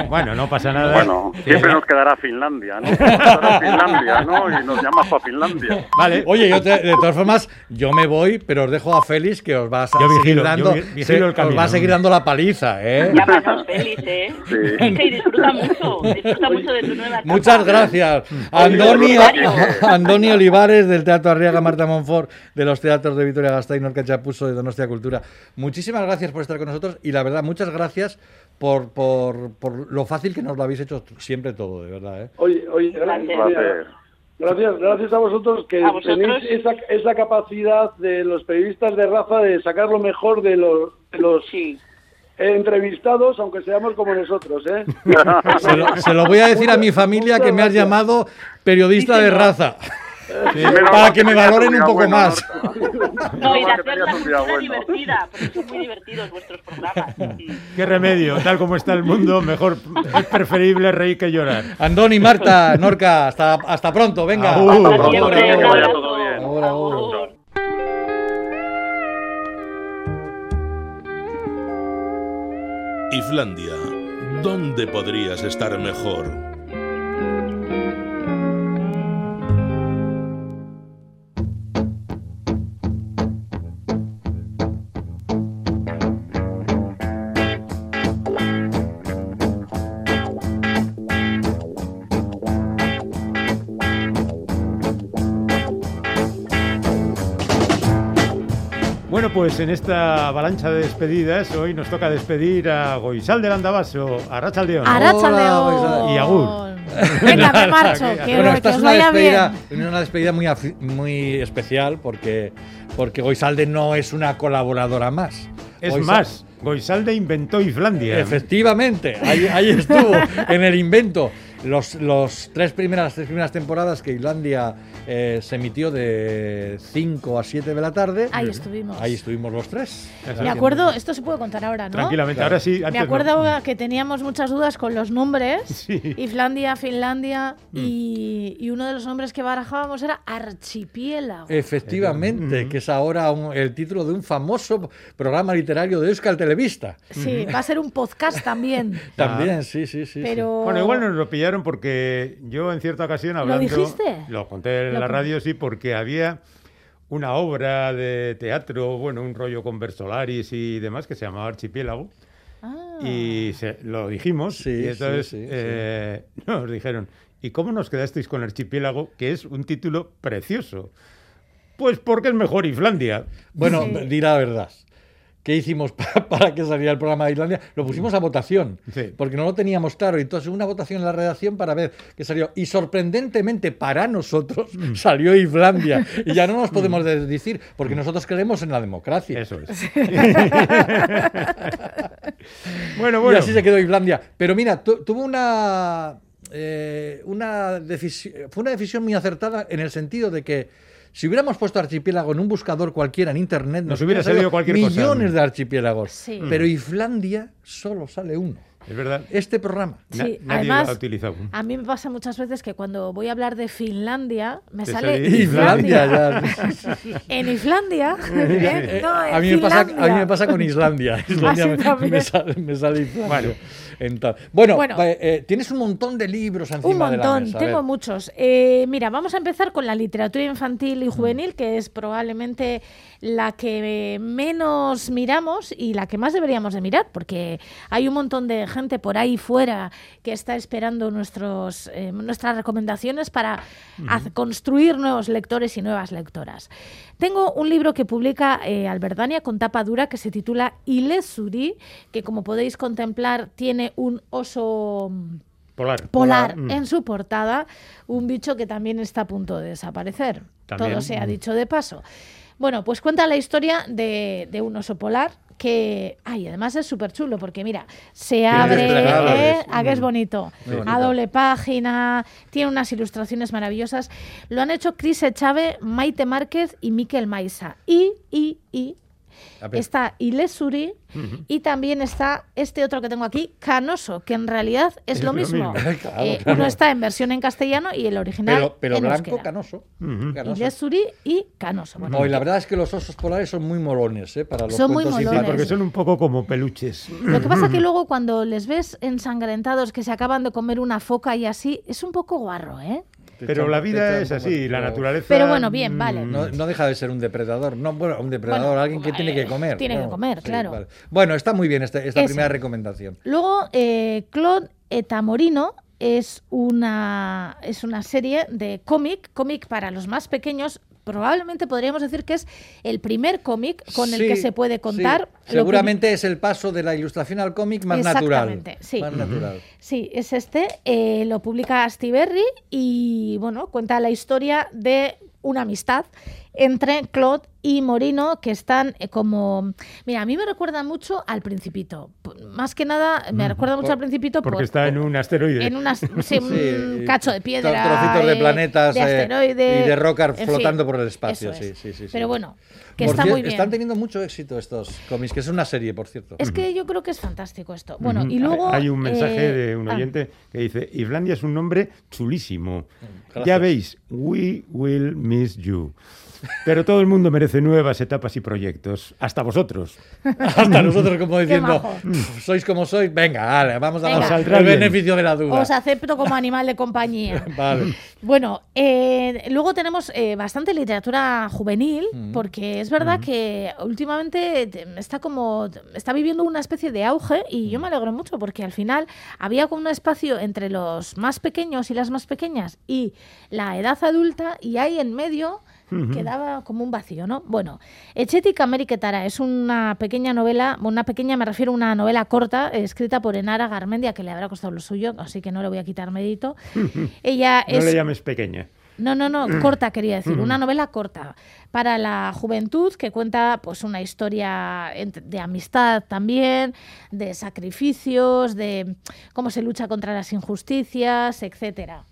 Bueno, no pasa nada. Bueno, siempre nos quedará Finlandia, ¿no? Nos quedará Finlandia, ¿no? Y nos llamas para Finlandia. Vale. Oye, yo de todas formas, yo me voy, pero os dejo a Félix que os va a seguir dando, os va a seguir dando la paliza, ¿eh? Llámanos Félix, ¿eh? Sí. Que disfruta mucho, disfruta mucho de tu nueva etapa. Muchas gracias. Antonio, Antonio Olivares del Teatro Arriaga Marta Monfort de los teatros de Vitoria Gasteiz, Norcacha puso de Donostia Cultura. Muchísimas gracias por estar con nosotros y la verdad, muchas gracias por, por, por lo fácil que nos lo habéis hecho siempre todo, de verdad. ¿eh? Oye, oye, gracias. Gracias, gracias a vosotros que tenéis esa, esa, capacidad de los periodistas de raza de sacar lo mejor de los, los entrevistados, aunque seamos como nosotros. ¿eh? [LAUGHS] se, lo, voy a decir a mi familia que me has llamado periodista de raza para que me valoren un poco más. [LAUGHS] No, y de hacer la cultura divertida, porque son muy divertidos vuestros programas. Qué remedio, tal como está el mundo, mejor es preferible reír que llorar. Andoni, Marta, Norca, hasta, hasta pronto, venga. Islandia, ¿dónde podrías estar mejor? Pues en esta avalancha de despedidas, hoy nos toca despedir a Goizal del Andabaso, a Rachaldeón. A Rachaldeón. Y a Gur. Venga, me [LAUGHS] marcho. Que, bueno, esta es una despedida, una despedida muy, muy especial porque, porque Goizalde no es una colaboradora más. Es más, Goizalde inventó Islandia. Efectivamente, ahí, ahí estuvo, [LAUGHS] en el invento. Los, los tres primeras, tres primeras temporadas que Islandia eh, se emitió de 5 a 7 de la tarde. Ahí estuvimos. Ahí estuvimos los tres. Me acuerdo, esto se puede contar ahora, ¿no? Tranquilamente, ahora sí. Me acuerdo que teníamos muchas dudas con los nombres. [LAUGHS] Islandia, Finlandia mm. y, uno de los nombres que barajábamos era Archipiélago. Efectivamente, mm. que es ahora el título de un famoso programa literario de Euskal Televista. Sí, va a ser un podcast también. [LAUGHS] también, sí, sí, sí. Pero... Bueno, igual nos lo pillaron porque yo en cierta ocasión hablando... ¿Lo dijiste? Lo conté la radio sí, porque había una obra de teatro, bueno, un rollo con Versolaris y demás que se llamaba Archipiélago. Ah. Y lo dijimos y entonces eh, [LAUGHS] nos dijeron, ¿y cómo nos quedasteis con Archipiélago? Que es un título precioso. Pues porque es mejor Islandia. Bueno, dirá la verdad. ¿Qué hicimos [LAUGHS] para, que saliera el programa de Islandia? Lo pusimos a votación, porque no lo teníamos claro. Entonces, una votación en la redacción para ver qué salió. Y sorprendentemente para nosotros mm. [LAUGHS] salió Islandia. Y ya no nos [LAUGHS] podemos mm. decir, porque nosotros creemos en la democracia. Eso es. bueno, bueno. Y así se quedó Islandia. Pero mira, tuvo una, eh, una decisión, fue una decisión muy acertada en el sentido de que si hubiéramos puesto archipiélago en un buscador cualquiera en internet, nos, hubiera salido cualquier millones de archipiélagos. Pero Islandia solo sale uno. Es verdad. Este programa. Sí, además, a mí me pasa muchas veces que cuando voy a hablar de Finlandia, me sale Islandia. en Islandia. [LAUGHS] a, mí me pasa, a mí me pasa con Islandia. [LAUGHS] Islandia me, sale, me, sale, Islandia. Bueno, eh, tienes un montón de libros encima Un montón, de la mesa, tengo muchos. Eh, mira, vamos a empezar con la literatura infantil y juvenil, que es probablemente la que menos miramos y la que más deberíamos de mirar, porque hay un montón de gente por ahí fuera que está esperando nuestros, eh, nuestras recomendaciones para construir nuevos lectores y nuevas lectoras. Tengo un libro que publica eh, Alberdania con tapa dura que se titula Ilesuri, que como podéis contemplar tiene un oso Polar. polar Mm. en su portada, un bicho que también está a punto de desaparecer. También. Todo se ha Mm. dicho de paso. Bueno, pues cuenta la historia de, de un oso polar que, ay, además es súper chulo porque mira, se abre. ¿eh? ¿A que es bonito? A doble página, tiene unas ilustraciones maravillosas. Lo han hecho Cris Echave, Maite Márquez y Miquel Maisa. Y, y, y, Está Ilesuri y también está este otro que tengo aquí, Canoso, que en realidad es, Es lo lo mismo. mismo. [LAUGHS] Claro, Eh, claro. Uno está en versión en castellano y el original en blanco, euskera. canoso. Ilesuri y Canoso. Bueno, No, y la verdad es que los osos polares son muy molones, ¿eh? Para los Son muy molones. Sí, porque son un poco como peluches. Lo que pasa que [LAUGHS] luego cuando les ves ensangrentados que se acaban de comer una foca y así, es un poco guarro, ¿eh? Pero echan- la vida es así, la naturaleza. Pero bueno, bien, mm, vale. No, no deja de ser un depredador. No, bueno, un depredador, Bueno, alguien que tiene que eh, comer. tiene que comer, Sí, claro. vale. Bueno, está muy bien esta, esta primera recomendación. Luego, eh, Claude Etamorino es una, es una serie de cómic, cómic para los más pequeños. Probablemente podríamos decir que es el primer cómic con el que se puede sí. contar. que- Seguramente es el paso de la ilustración al cómic más natural. Exactamente, sí. Más natural. Sí, es este. eh, lo publica Astiberri y, bueno, cuenta la historia de una amistad entre Claude y Morino que están eh, como... Mira, a mí me recuerda mucho al Principito. Más que nada, me recuerda mucho por- al Principito Porque por- está en un asteroide. en [LAUGHS] sí, un cacho de piedra. trocitos de eh, planetas, de eh, asteroide, y de roca fin, flotando por el espacio, sí, es. sí, sí, sí. Pero bueno, que Por está cier- muy bien. Están teniendo mucho éxito estos cómics, que es una serie, por cierto. Es que yo creo que es fantástico esto. Bueno, y luego... Hay un mensaje eh, de un ah, oyente que dice: Islandia es un nombre chulísimo. Gracias. Ya veis, we will miss you. Pero todo el mundo merece nuevas etapas y proyectos. Hasta vosotros. [LAUGHS] Hasta nosotros como diciendo. "Pff, sois como sois, venga, vale, vamos a Venga. dar el bien. beneficio de la duda. Os acepto como animal de compañía. [LAUGHS] Vale. Bueno, eh, luego tenemos eh, bastante literatura juvenil, porque es verdad que últimamente te- está como está viviendo una especie de auge y yo me alegro mucho porque al final había como un espacio entre los más pequeños y las más pequeñas y la edad adulta y ahí en medio quedaba como un vacío, ¿no? Bueno, Echetik Ameriketara es una pequeña novela, una pequeña me refiero a una novela corta escrita por Enara Garmendia que le habrá costado lo suyo, así que no le voy a quitar mérito. [LAUGHS] Ella No es le llames pequeña. no, no, no, corta quería decir, una novela corta para la juventud que cuenta pues una historia de amistad también, de sacrificios, de cómo se lucha contra las injusticias, etcétera.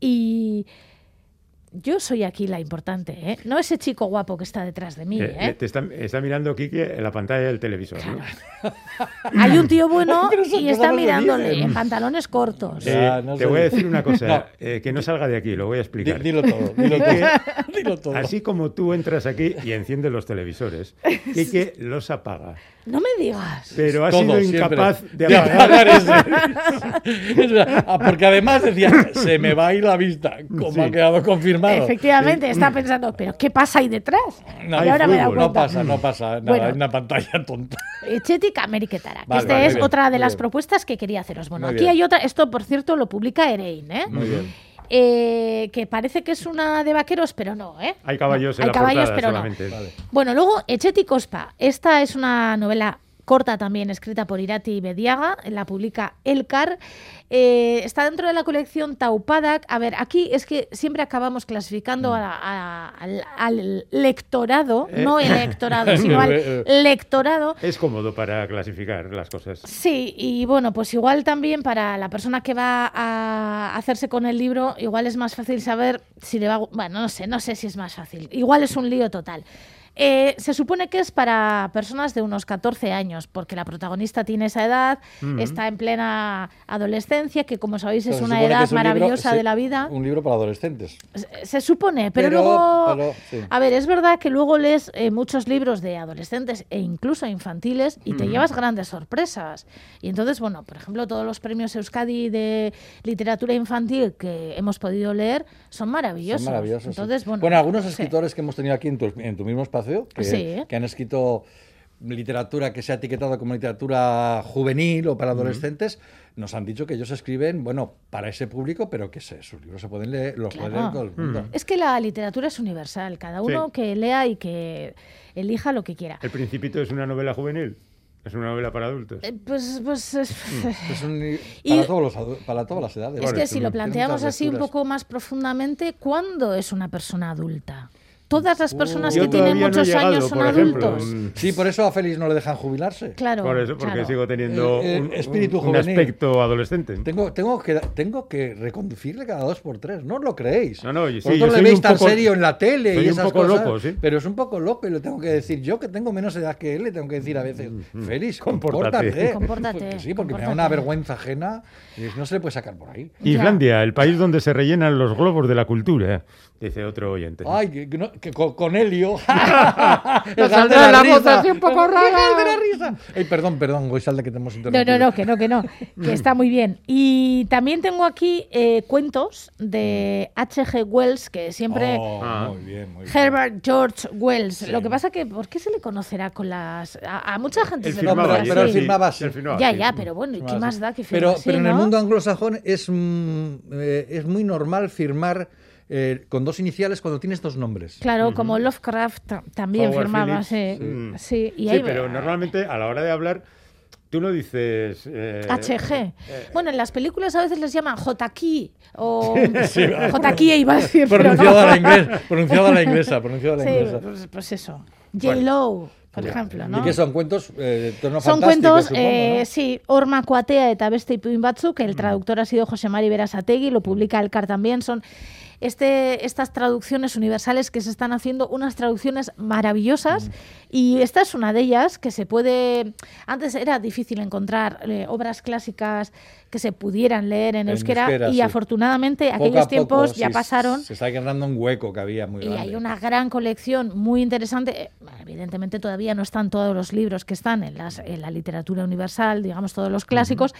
Y yo soy aquí la importante, ¿eh? No ese chico guapo que está detrás de mí, Eh, ¿eh? te está, está mirando Quique en la pantalla del televisor. ¿no? Hay un tío bueno [LAUGHS] y está mirándole en pantalones cortos. Eh, Ya, no te sé. voy a decir una cosa, No. eh, que no salga de aquí, lo voy a explicar. Dilo todo, dilo todo. [LAUGHS] dilo todo. Así como tú entras aquí y enciendes los televisores, [LAUGHS] Quique los apaga. No me digas. Pero ha sido incapaz de De apagar. ese. Es verdad. Ah, Porque además decía, se me va a ir la vista, como Sí. ha quedado confirmado. Efectivamente, está pensando, ¿pero qué pasa ahí detrás? No, y ahora me fútbol, no pasa, no pasa nada, Bueno. es una pantalla tonta. Echetica Ameriketara, que Vale, esta vale, es bien, otra de las bien. propuestas que quería haceros. Bueno, Muy aquí bien. hay otra, esto por cierto lo publica Erein, ¿eh? Muy bien. Eh, que parece que es una de vaqueros, pero no, ¿eh? Hay caballos No, en hay la caballos, portada pero solamente. Vale. no. Bueno, luego Echeti Cospa. Esta es una novela corta también, escrita por Irati Bediaga, la publica Elcar. Eh, está dentro de la colección Taupadak. A ver, aquí es que siempre acabamos clasificando Mm. a- a- al, al lectorado, Eh. no electorado, [LAUGHS] sino al lectorado. Es cómodo para clasificar las cosas. Sí, y bueno, pues igual también para la persona que va a hacerse con el libro, igual es más fácil saber si le va a... Bueno, no sé, no sé si es más fácil. Igual es un lío total. Eh, se supone que es para personas de unos 14 años, porque la protagonista tiene esa edad, está en plena adolescencia, que como sabéis es una edad es un libro- maravillosa sí, de la vida. Un libro para adolescentes. Se, se supone, pero, Pero- luego... pero, sí. A ver, es verdad que luego lees eh, muchos libros de adolescentes e incluso infantiles y te llevas grandes sorpresas. Y entonces, bueno, por ejemplo, todos los premios Euskadi de literatura infantil que hemos podido leer son maravillosos. Son maravillosos. sí. Entonces, bueno, algunos escritores que hemos tenido aquí en tu, en tu mismo espacio, que, Sí. que han escrito literatura que se ha etiquetado como literatura juvenil o para adolescentes, nos han dicho que ellos escriben, bueno, para ese público, pero que se, sus libros se pueden leer, los puede leer todo el mundo. Es que la literatura es universal, cada uno Sí. que lea y que elija lo que quiera. ¿El Principito es una novela juvenil? ¿Es una novela para adultos? Eh, Pues, pues es, [LAUGHS] Es un li- Y- para, todos los, adu- para todas las edades. es que si lo planteamos así un poco más profundamente, ¿cuándo es una persona adulta? Todas las personas Yo que tienen todavía no muchos llegado, años son ejemplo. adultos. Mm, Sí, por eso a Félix no le dejan jubilarse. Claro. Por eso, porque claro. sigo teniendo Eh, eh, un, espíritu un juvenil. aspecto adolescente. Tengo, tengo, que, tengo que reconducirle cada dos por tres, no os lo creéis. No, no, y sí, Vosotros yo le veis un tan poco- serio en la tele soy y un esas poco cosas, loco, sí. pero es un poco loco y le tengo que decir yo que tengo menos edad que él, le tengo que decir a veces, Félix, Compórtate. compórtate. Compórtate, sí, porque me da compórtate. una vergüenza ajena y no se le puede sacar por ahí. Ya. Islandia, el país donde se rellenan los globos de la cultura, dice otro oyente. Ay, no- que con, con Helio. [LAUGHS] el Nos gal de saldrá la, la risa. voz así un poco El rara. de la risa. Ay, perdón, perdón, Goisalde, que te hemos No, interrumpido. no, no, que no, que no, que está muy bien. Y también tengo aquí eh, cuentos de H.G. Wells, que siempre... Oh, Ah. Muy bien, muy bien. Herbert George Wells. Lo que pasa que, ¿por qué se le conocerá con las... A, a mucha gente Él se le No, firmaba pero, pero así. firmaba así. Ya, ya, pero bueno, ¿y qué más da que firme Pero, así, pero en el no? mundo anglosajón es, mm, eh, es muy normal firmar eh, con dos iniciales cuando tienes dos nombres. Claro, como Lovecraft ta- también Howard firmaba, Phillips, sí. mm. Sí, y Sí, ahí- pero normalmente a la hora de hablar, tú no dices... eh, HG. eh, Bueno, en las películas a veces les llaman JK o [LAUGHS] JK iba a decir, pero Pronunciado no. a la inglesa, pronunciado a la inglesa, pronunciado a la Sí, inglesa. pues, pues eso. J-Lo, por ejemplo, ¿no? Y que son cuentos eh, de tono Son cuentos, supongo, eh, ¿no? sí, Orma Kuatea eta beste ipuin batzuk, el traductor ha sido José Mari Berasategui, lo publica el CAR también, son este, estas traducciones universales que se están haciendo, unas traducciones maravillosas, y esta es una de ellas que se puede, antes era difícil encontrar eh, obras clásicas que se pudieran leer en, En euskera, euskera, y sí. afortunadamente Poco aquellos poco, tiempos sí, ya pasaron. Se está ganando un hueco que había muy Y grande. hay una gran colección muy interesante. Evidentemente todavía no están todos los libros que están en, las, en la literatura universal, digamos todos los clásicos,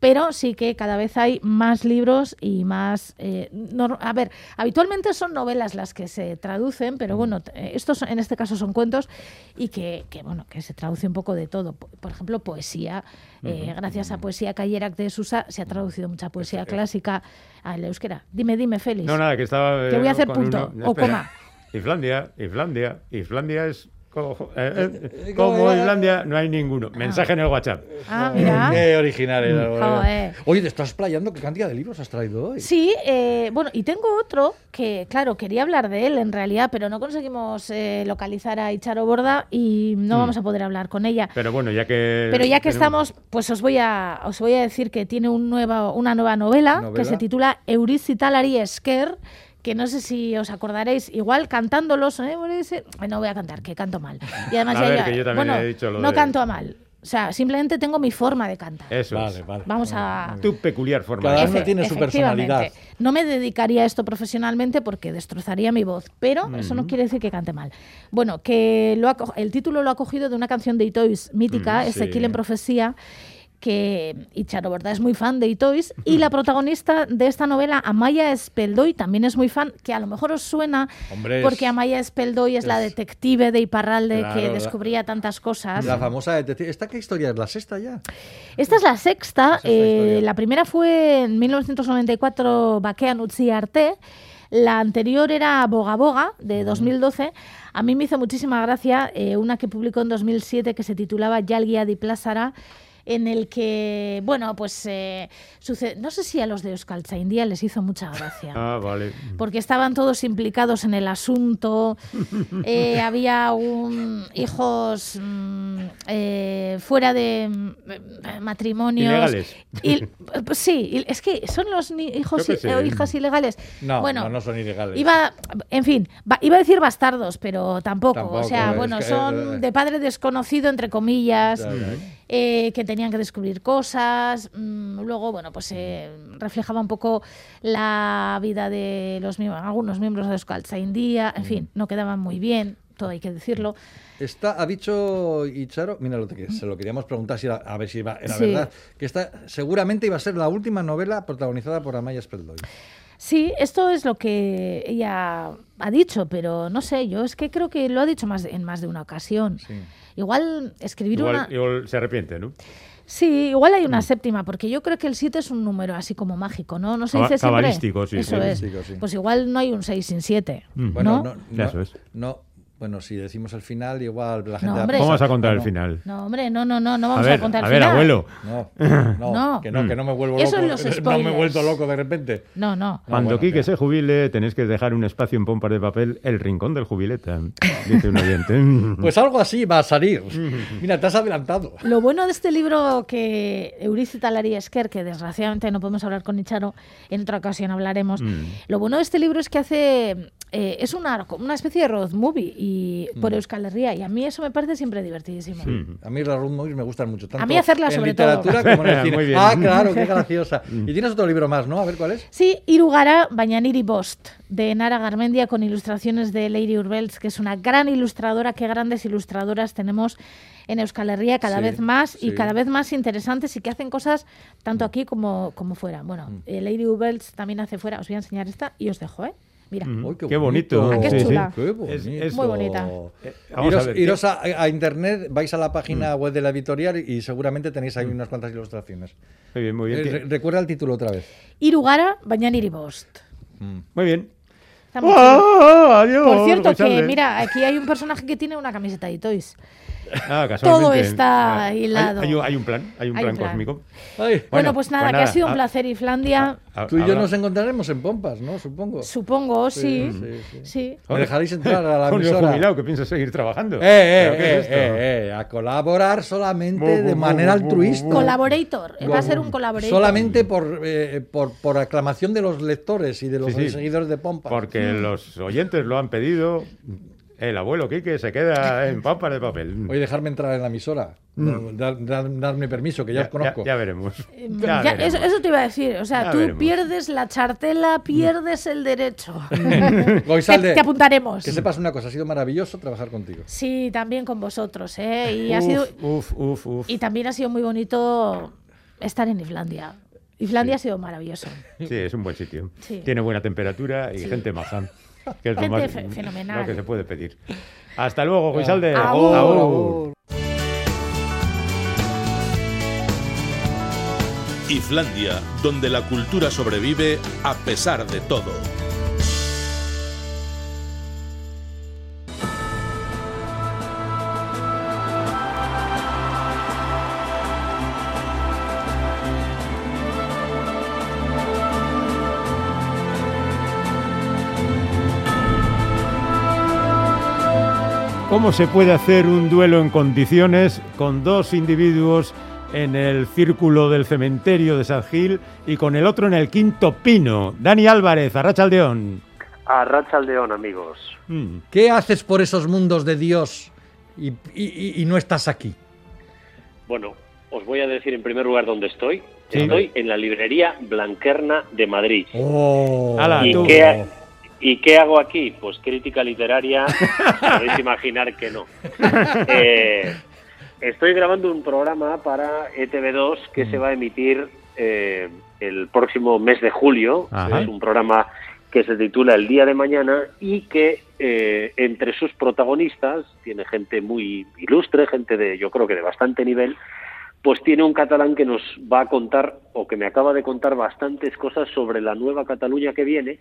pero sí que cada vez hay más libros y más... eh, a ver, habitualmente son novelas las que se traducen, pero bueno, t- eh, estos en este caso son cuentos y que, que, bueno, que se traduce un poco de todo. Por ejemplo, poesía. eh, Gracias a Poesía Callerac de Susa se ha traducido mucha poesía clásica al euskera. Dime, dime, Félix. No, nada, que estaba... Te eh, voy a hacer con punto, uno- o espera. coma. Islandia, Islandia, Islandia es... co- eh, eh, Eh, ¿cómo como? Islandia no hay ninguno. Mensaje en el WhatsApp. Ah, mira. Qué original era. Joder. Oye, te estás playando. ¿Qué cantidad de libros has traído hoy? Sí, eh, bueno, y tengo otro que, claro, quería hablar de él en realidad, pero no conseguimos eh, localizar a Icharo Borda y no Mm. vamos a poder hablar con ella. Pero bueno, ya que... Pero ya que tenemos- estamos, pues os voy a os voy a decir que tiene un nueva, una nueva novela, ¿Novela? que se titula Eurizitalari Esker, que no sé si os acordaréis, igual cantándolos, ¿eh? No voy a cantar, que canto mal. Y además [LAUGHS] A ya- ver, ya- que yo también bueno, he dicho lo no de- canto a mal. O sea, simplemente tengo mi forma de cantar. Eso Vale, es. vale. Vamos a Tu peculiar forma. Cada uno tiene su personalidad. No me dedicaría a esto profesionalmente porque destrozaría mi voz, pero eso no quiere decir que cante mal. Bueno, que lo ha co- el título lo ha cogido de una canción de Itois mítica, Mm, Ezequiel sí. en Profecía, que Icharo, ¿verdad? Es muy fan de Itois. Y la [LAUGHS] protagonista de esta novela, Amaya Espeldoy, también es muy fan, que a lo mejor os suena Hombre, es- porque Amaya Espeldoy es, la detective de Iparralde Claro, que la- descubría tantas cosas. La famosa detective. ¿Esta qué historia es? ¿La sexta ya? Esta es la sexta. eh, la primera fue en 1994, Bakean Utzi Arte. La anterior era Boga Boga, de 2012. A mí me hizo muchísima gracia eh, una que publicó en 2007 que se titulaba Yalgia di Plazara, en el que, bueno, pues eh, sucede, no sé si a los de Euskaltzaindia les hizo mucha gracia [LAUGHS] Ah, vale. porque estaban todos implicados en el asunto. [LAUGHS] Eh, había un, hijos mm, eh, fuera de mm, matrimonios. Ilegales. Y- pues sí, es que son los ni- hijos i- o hijas ilegales. No, bueno, no, no son ilegales. Iba, en fin, va- iba a decir bastardos, pero tampoco. Tampoco, o sea, bueno, que, son eh, de padre desconocido, entre comillas, Claro. eh, que tenían que descubrir cosas. mm, luego, bueno, pues eh, reflejaba un poco la vida de los miembros, algunos miembros de Euskaltzaindia. En fin, no quedaban muy bien, todo hay que decirlo. Está, ha dicho Icharo, mira lo que se lo queríamos preguntar si era- a ver si iba, era Sí. verdad, que esta seguramente iba a ser la última novela protagonizada por Amaya Speldoy. Sí, esto es lo que ella ha dicho, pero no sé, yo es que creo que lo ha dicho más en más de una ocasión. Igual escribir igual, una... igual se arrepiente, ¿no? Sí, igual hay una séptima, porque yo creo que el 7 es un número así como mágico, ¿no? No se dice siempre. cabalístico, sí, Eso cabalístico, es. sí. Pues igual no hay un 6 sin 7. Mm. Bueno, ¿no? no, Ya, no, eso es. no, bueno, si decimos el final, igual la gente... No, hombre. ¿Cómo vas a contar el no, final? No, hombre, no, no, no, no A vamos a, ver, contar a el ver, final. abuelo. No, [LAUGHS] no, No. Que no, que no me vuelvo Eso loco. los [LAUGHS] no me he vuelto loco de repente. No, no. Cuando bueno, Quique se jubile, tenéis que dejar un espacio en pompas de papel, el rincón del jubileta, dice un oyente. [LAUGHS] Pues algo así va a salir. Mira, te has adelantado. Lo bueno de este libro que Eurici Talari Esquer, que desgraciadamente no podemos hablar con Icharo, en otra ocasión hablaremos. Mm. Lo bueno de este libro es que hace. Eh, es una, una especie de road movie y, Mm. por Euskal Herria, y a mí eso me parece siempre divertidísimo. A mí las road movies me gustan mucho. Tanto A mí hacerlas en sobre todo. literatura como en el [LAUGHS] cine. Muy bien. Ah, claro, qué graciosa. [LAUGHS] Y tienes otro libro más, ¿no? A ver cuál es. Sí, Irugara Bañaniri Bost, de Nara Garmendia, con ilustraciones de Lady Urbels, que es una gran ilustradora. Qué grandes ilustradoras tenemos en Euskal Herria, cada Sí, vez más sí. y cada vez más interesantes y que hacen cosas tanto aquí como, como fuera. Bueno, Mm. eh, Lady Urbels también hace fuera. Os voy a enseñar esta y os dejo, ¿eh? Mira. Uy, Qué bonito. Ah, qué Sí, sí. chula. Qué bonito. Es- es- Muy bonita. Eh, vamos iros a ver, iros a, a internet, vais a la página Mm. web de la editorial y seguramente tenéis ahí unas cuantas ilustraciones. Muy bien, muy bien. Eh, re- recuerda el título otra vez. Irugara Bañaniri Bost. Muy bien. Está muy chulo. ¡Oh, adiós, Por cierto, que mira, aquí hay un personaje que tiene una camiseta de Toys. Ah, casualmente. todo está Ah, hay- hilado. Hay, un- hay un plan, hay un Hay plan, cósmico. Ay, Bueno, pues nada, que ha sido un ah, placer, Islandia. ah, tú y yo nos encontraremos en Pompas, ¿no? Supongo. Supongo, sí. sí, sí. Sí. ¿Me dejaréis entrar a la emisora? jubilado que piensa seguir trabajando. Eh, eh, ¿Pero qué eh, es esto? eh, eh, a colaborar solamente Bu, bu, de manera bu, bu, altruista. bu. Colaborator. Va a ser un colaborator. Solamente por, eh, por, por aclamación de los lectores y de los Sí, sí. seguidores de Pompas. Porque los oyentes lo han pedido. El abuelo Quique se queda en [LAUGHS] papas de papel. Voy a dejarme entrar en la emisora. Dar- dar- darme permiso, que ya, os conozco. Ya, veremos. Eh, Ya ya, veremos. eso, eso te iba a decir. O sea, Ya tú veremos. pierdes la chartela, pierdes el derecho. [LAUGHS] Goizalde, te, te apuntaremos. Que sepas una cosa, ha sido maravilloso trabajar contigo. Sí, también con vosotros, ¿eh? Y, ha sido, Uf, uf, uf. y también ha sido muy bonito estar en Islandia. Islandia ha sido maravilloso. Sí, es un buen sitio. Sí. Tiene buena temperatura y gente maja. [LAUGHS] Que es lo, más, fe- fenomenal. lo que se puede pedir. Hasta luego, Goizalde. Agur. Agur. Islandia, donde la cultura sobrevive a pesar de todo. ¿Cómo se puede hacer un duelo en condiciones con dos individuos en el círculo del cementerio de San Gil y con el otro en el quinto pino? Dani Álvarez, Arrachaldeón. A Rachaldeón, amigos. Mm. ¿Qué haces por esos mundos de Dios y, y- y- y no estás aquí? Bueno, os voy a decir en primer lugar dónde estoy. Sí. Estoy en la librería Blanquerna de Madrid. Oh, Ala, ¿Y tú. qué, ¿Y qué hago aquí? Pues crítica literaria, [LAUGHS] podéis imaginar que no. Eh, estoy grabando un programa para ETV2 que Mm. se va a emitir eh, el próximo mes de julio. Ajá. Es un programa que se titula El Día de Mañana y que eh, entre sus protagonistas tiene gente muy ilustre, gente de yo creo que de bastante nivel, pues tiene un catalán que nos va a contar o que me acaba de contar bastantes cosas sobre la nueva Cataluña que viene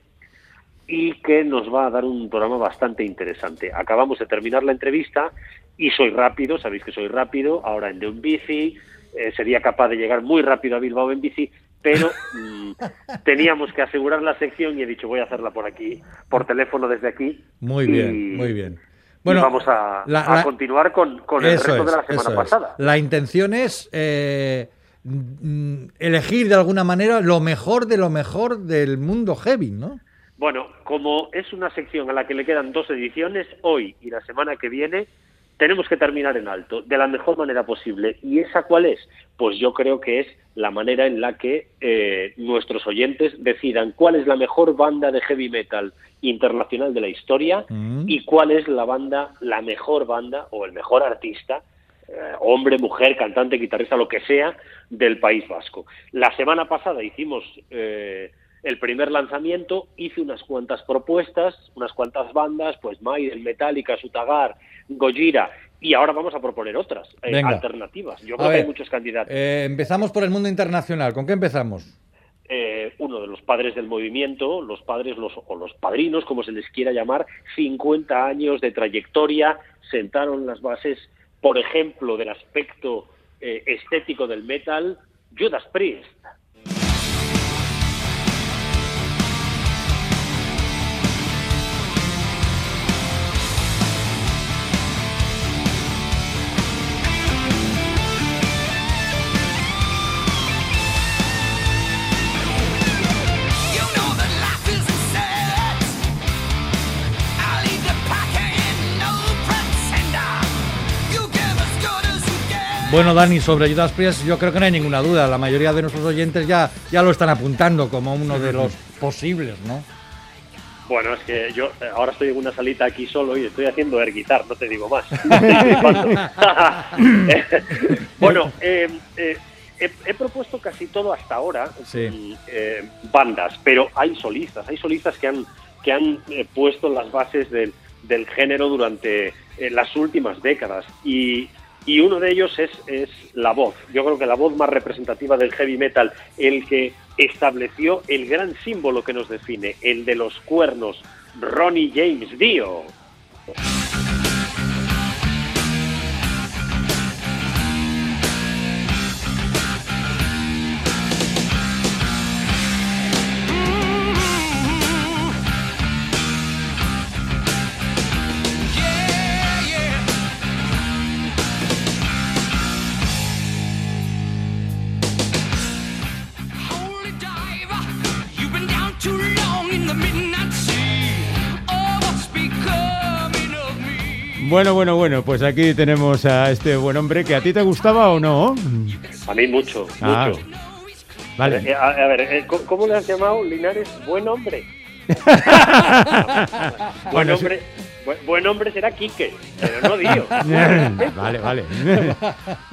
y que nos va a dar un programa bastante interesante. Acabamos de terminar la entrevista y soy rápido, sabéis que soy rápido, ahora en de un bici, eh, sería capaz de llegar muy rápido a Bilbao en bici, pero mm, [LAUGHS] teníamos que asegurar la sección y he dicho voy a hacerla por aquí, por teléfono desde aquí. muy y- bien, muy bien. y vamos a, la- a la- continuar con, con el resto de la semana es. pasada. La intención es eh, mm, elegir de alguna manera lo mejor de lo mejor del mundo heavy, ¿no? Bueno, como es una sección a la que le quedan dos ediciones, hoy y la semana que viene, tenemos que terminar en alto, de la mejor manera posible. ¿Y esa cuál es? Pues yo creo que es la manera en la que eh, nuestros oyentes decidan cuál es la mejor banda de heavy metal internacional de la historia Mm. y cuál es la banda, la mejor banda o el mejor artista, eh, hombre, mujer, cantante, guitarrista, lo que sea, del País Vasco. La semana pasada hicimos eh, el primer lanzamiento, hice unas cuantas propuestas, unas cuantas bandas, pues Maiden, Metallica, Sutagar, Gojira, y ahora vamos a proponer otras eh, alternativas. Yo creo que hay muchos candidatos. Eh, empezamos por el mundo internacional. ¿Con qué empezamos? Eh, uno de los padres del movimiento, los padres los, o los padrinos, como se les quiera llamar, 50 años de trayectoria, sentaron las bases, por ejemplo, del aspecto estético del metal, Judas Priest. Bueno, Dani, sobre Judas Priest yo creo que no hay ninguna duda. La mayoría de nuestros oyentes ya, ya lo están apuntando como uno de los posibles, ¿no? Bueno, es que yo eh, ahora estoy en una salita aquí solo y estoy haciendo air guitar, no te digo más. [LAUGHS] [LAUGHS] bueno, eh, eh, he, propuesto casi todo hasta ahora, bandas, pero hay solistas, hay solistas que han, que han puesto las bases del, del género durante las últimas décadas y y uno de ellos es, es la voz. Yo creo que la voz más representativa del heavy metal, el que estableció el gran símbolo que nos define, el de los cuernos, Ronnie James Dio. Bueno, bueno, bueno, pues aquí tenemos a este buen hombre que a ti te gustaba o no. A mí mucho, ah, mucho. Vale. Eh, a, ver, eh, ¿cómo le has llamado Linares? Buen hombre. [LAUGHS] buen hombre. Buen hombre será Quique, pero no Dio. [LAUGHS] vale, vale.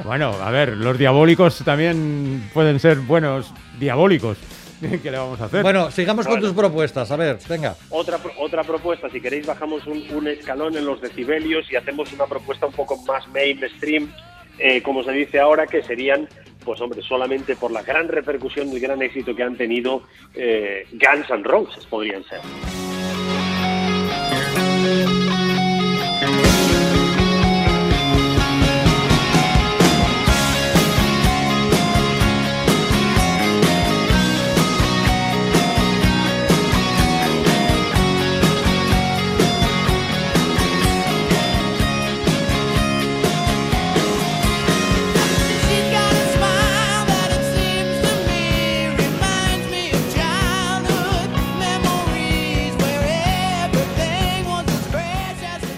bueno, a ver, los diabólicos también pueden ser buenos diabólicos. [LAUGHS] ¿Qué le vamos a hacer? Bueno, sigamos con tus propuestas. A ver, venga. Otra, otra propuesta, si queréis, bajamos un, escalón en los decibelios y hacemos una propuesta un poco más mainstream, eh, como se dice ahora, que serían, pues hombre, solamente por la gran repercusión y gran éxito que han tenido, eh, Guns N' Roses podrían ser.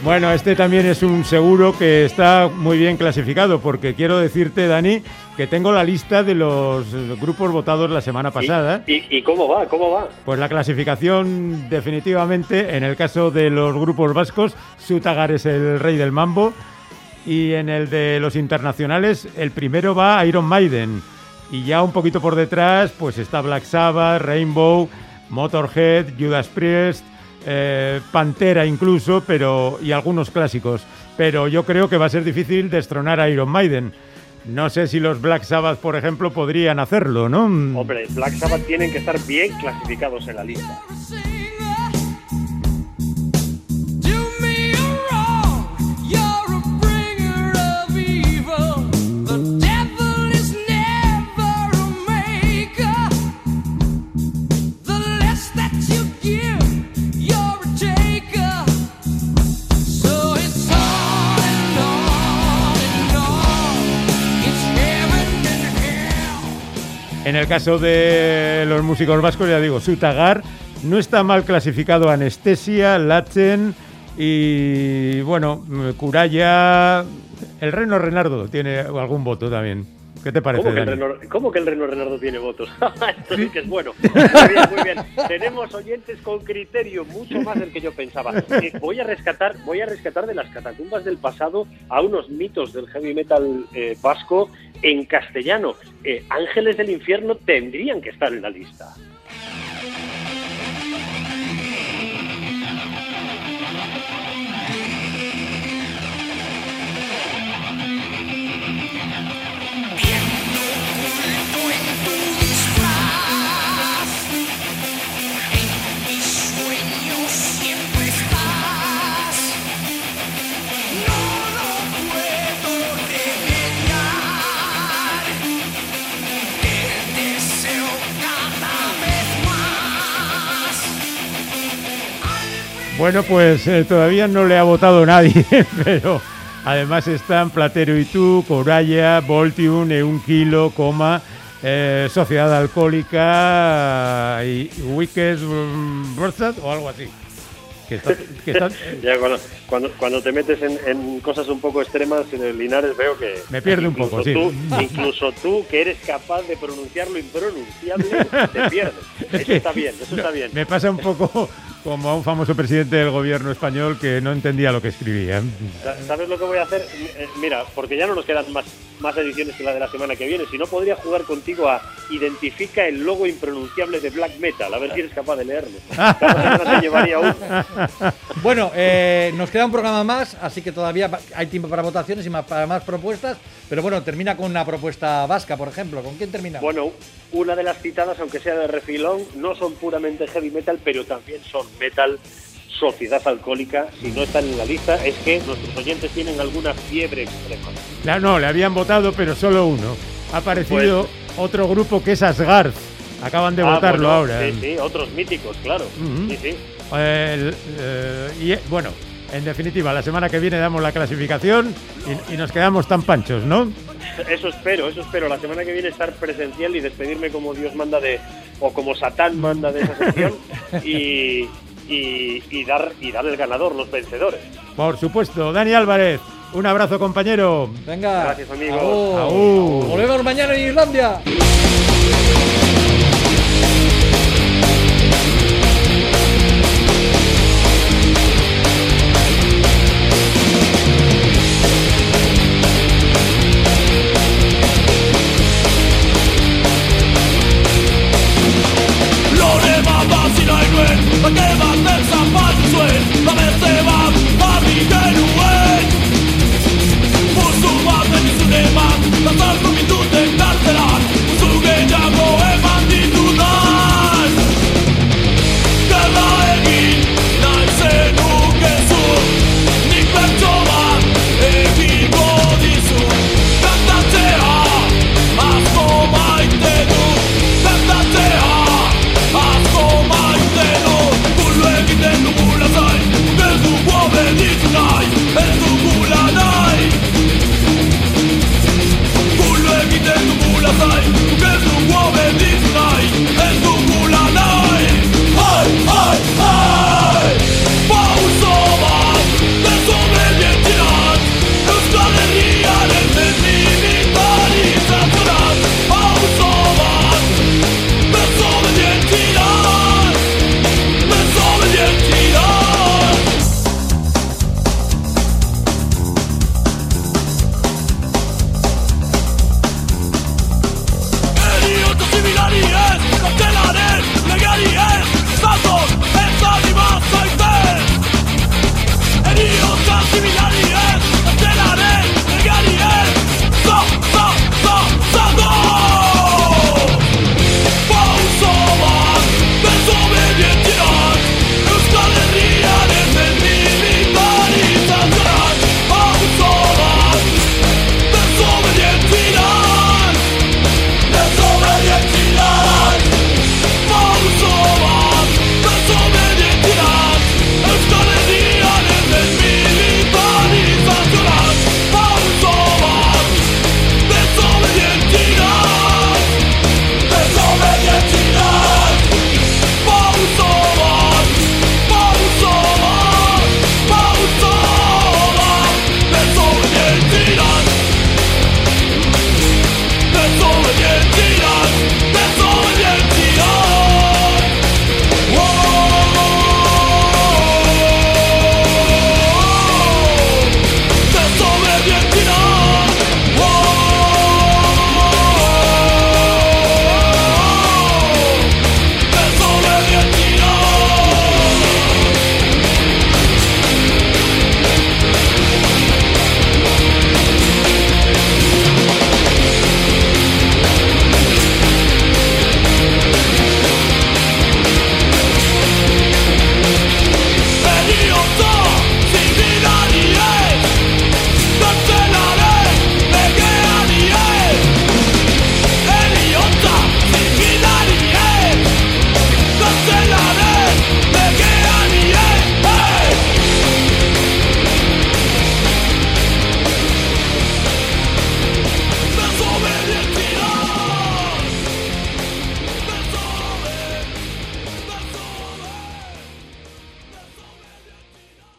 Bueno, este también es un seguro que está muy bien clasificado, porque quiero decirte, Dani, que tengo la lista de los grupos votados la semana pasada. ¿Y, cómo va? ¿Cómo va? Pues la clasificación definitivamente, en el caso de los grupos vascos, Sutagar es el rey del mambo, y en el de los internacionales, el primero va Iron Maiden, y ya un poquito por detrás, pues está Black Sabbath, Rainbow, Motorhead, Judas Priest, eh, Pantera incluso, pero y algunos clásicos. Pero yo creo que va a ser difícil destronar a Iron Maiden. No sé si los Black Sabbath, por ejemplo, podrían hacerlo, ¿no? Hombre, Black Sabbath tienen que estar bien clasificados en la lista. En el caso de los músicos vascos, ya digo, Sutagar no está mal clasificado Anestesia, Lachen y, bueno, Curaya. El Reno Renardo tiene algún voto también. ¿Qué te parece? ¿Cómo que, el Reno, ¿Cómo que el Reno Renardo tiene votos? [LAUGHS] Esto sí que es bueno. Muy bien, muy bien. [LAUGHS] Tenemos oyentes con criterio, mucho más del que yo pensaba. Eh, voy a rescatar, voy a rescatar de las catacumbas del pasado a unos mitos del heavy metal eh, vasco en castellano. Eh, Ángeles del infierno tendrían que estar en la lista. Bueno, pues eh, todavía no le ha votado nadie, [LAUGHS] pero además están Platero y tú, Coraya, Voltium, Un Kilo, Coma, eh, Sociedad Alcohólica y Wicked mm, o algo así. [LAUGHS] ya cuando, cuando, te metes en, cosas un poco extremas, en el Linares veo que... Me pierde un poco, sí. incluso tú, que eres capaz de pronunciar lo impronunciable, te [LAUGHS] pierdes. Eso está bien, eso está bien. Me pasa un poco como a un famoso presidente del gobierno español que no entendía lo que escribía. ¿Sabes lo que voy a hacer? Eh, mira, porque ya no nos quedan más, más ediciones que la de la semana que viene, si no podría jugar contigo a identifica el logo impronunciable de Black Metal, a ver si eres capaz de leerlo. [LAUGHS] Cada llevaría uno. Bueno, eh, nos queda un programa más, así que todavía hay tiempo para votaciones y para más propuestas, pero bueno, termina con una propuesta vasca, por ejemplo. ¿Con quién termina? Bueno, una de las citadas, aunque sea de refilón, no son puramente heavy metal, pero también son metal, sociedad alcohólica, si no están en la lista, es que nuestros oyentes tienen alguna fiebre extrema. No, no, le habían votado, pero solo uno. Ha aparecido pues- otro grupo que es Asgard. Acaban de ah, votarlo ahora. Sí, sí, otros míticos, claro. Sí, sí. Eh, y bueno, en definitiva, la semana que viene damos la clasificación y, y, nos quedamos tan panchos, ¿no? Eso espero, eso espero. La semana que viene estar presencial y despedirme como Dios manda de, o como Satán manda de esa sección [LAUGHS] y, y, dar, y dar el ganador, los vencedores. Por supuesto. Dani Álvarez, un abrazo compañero. Venga. Gracias amigos. Volvemos mañana en Islandia.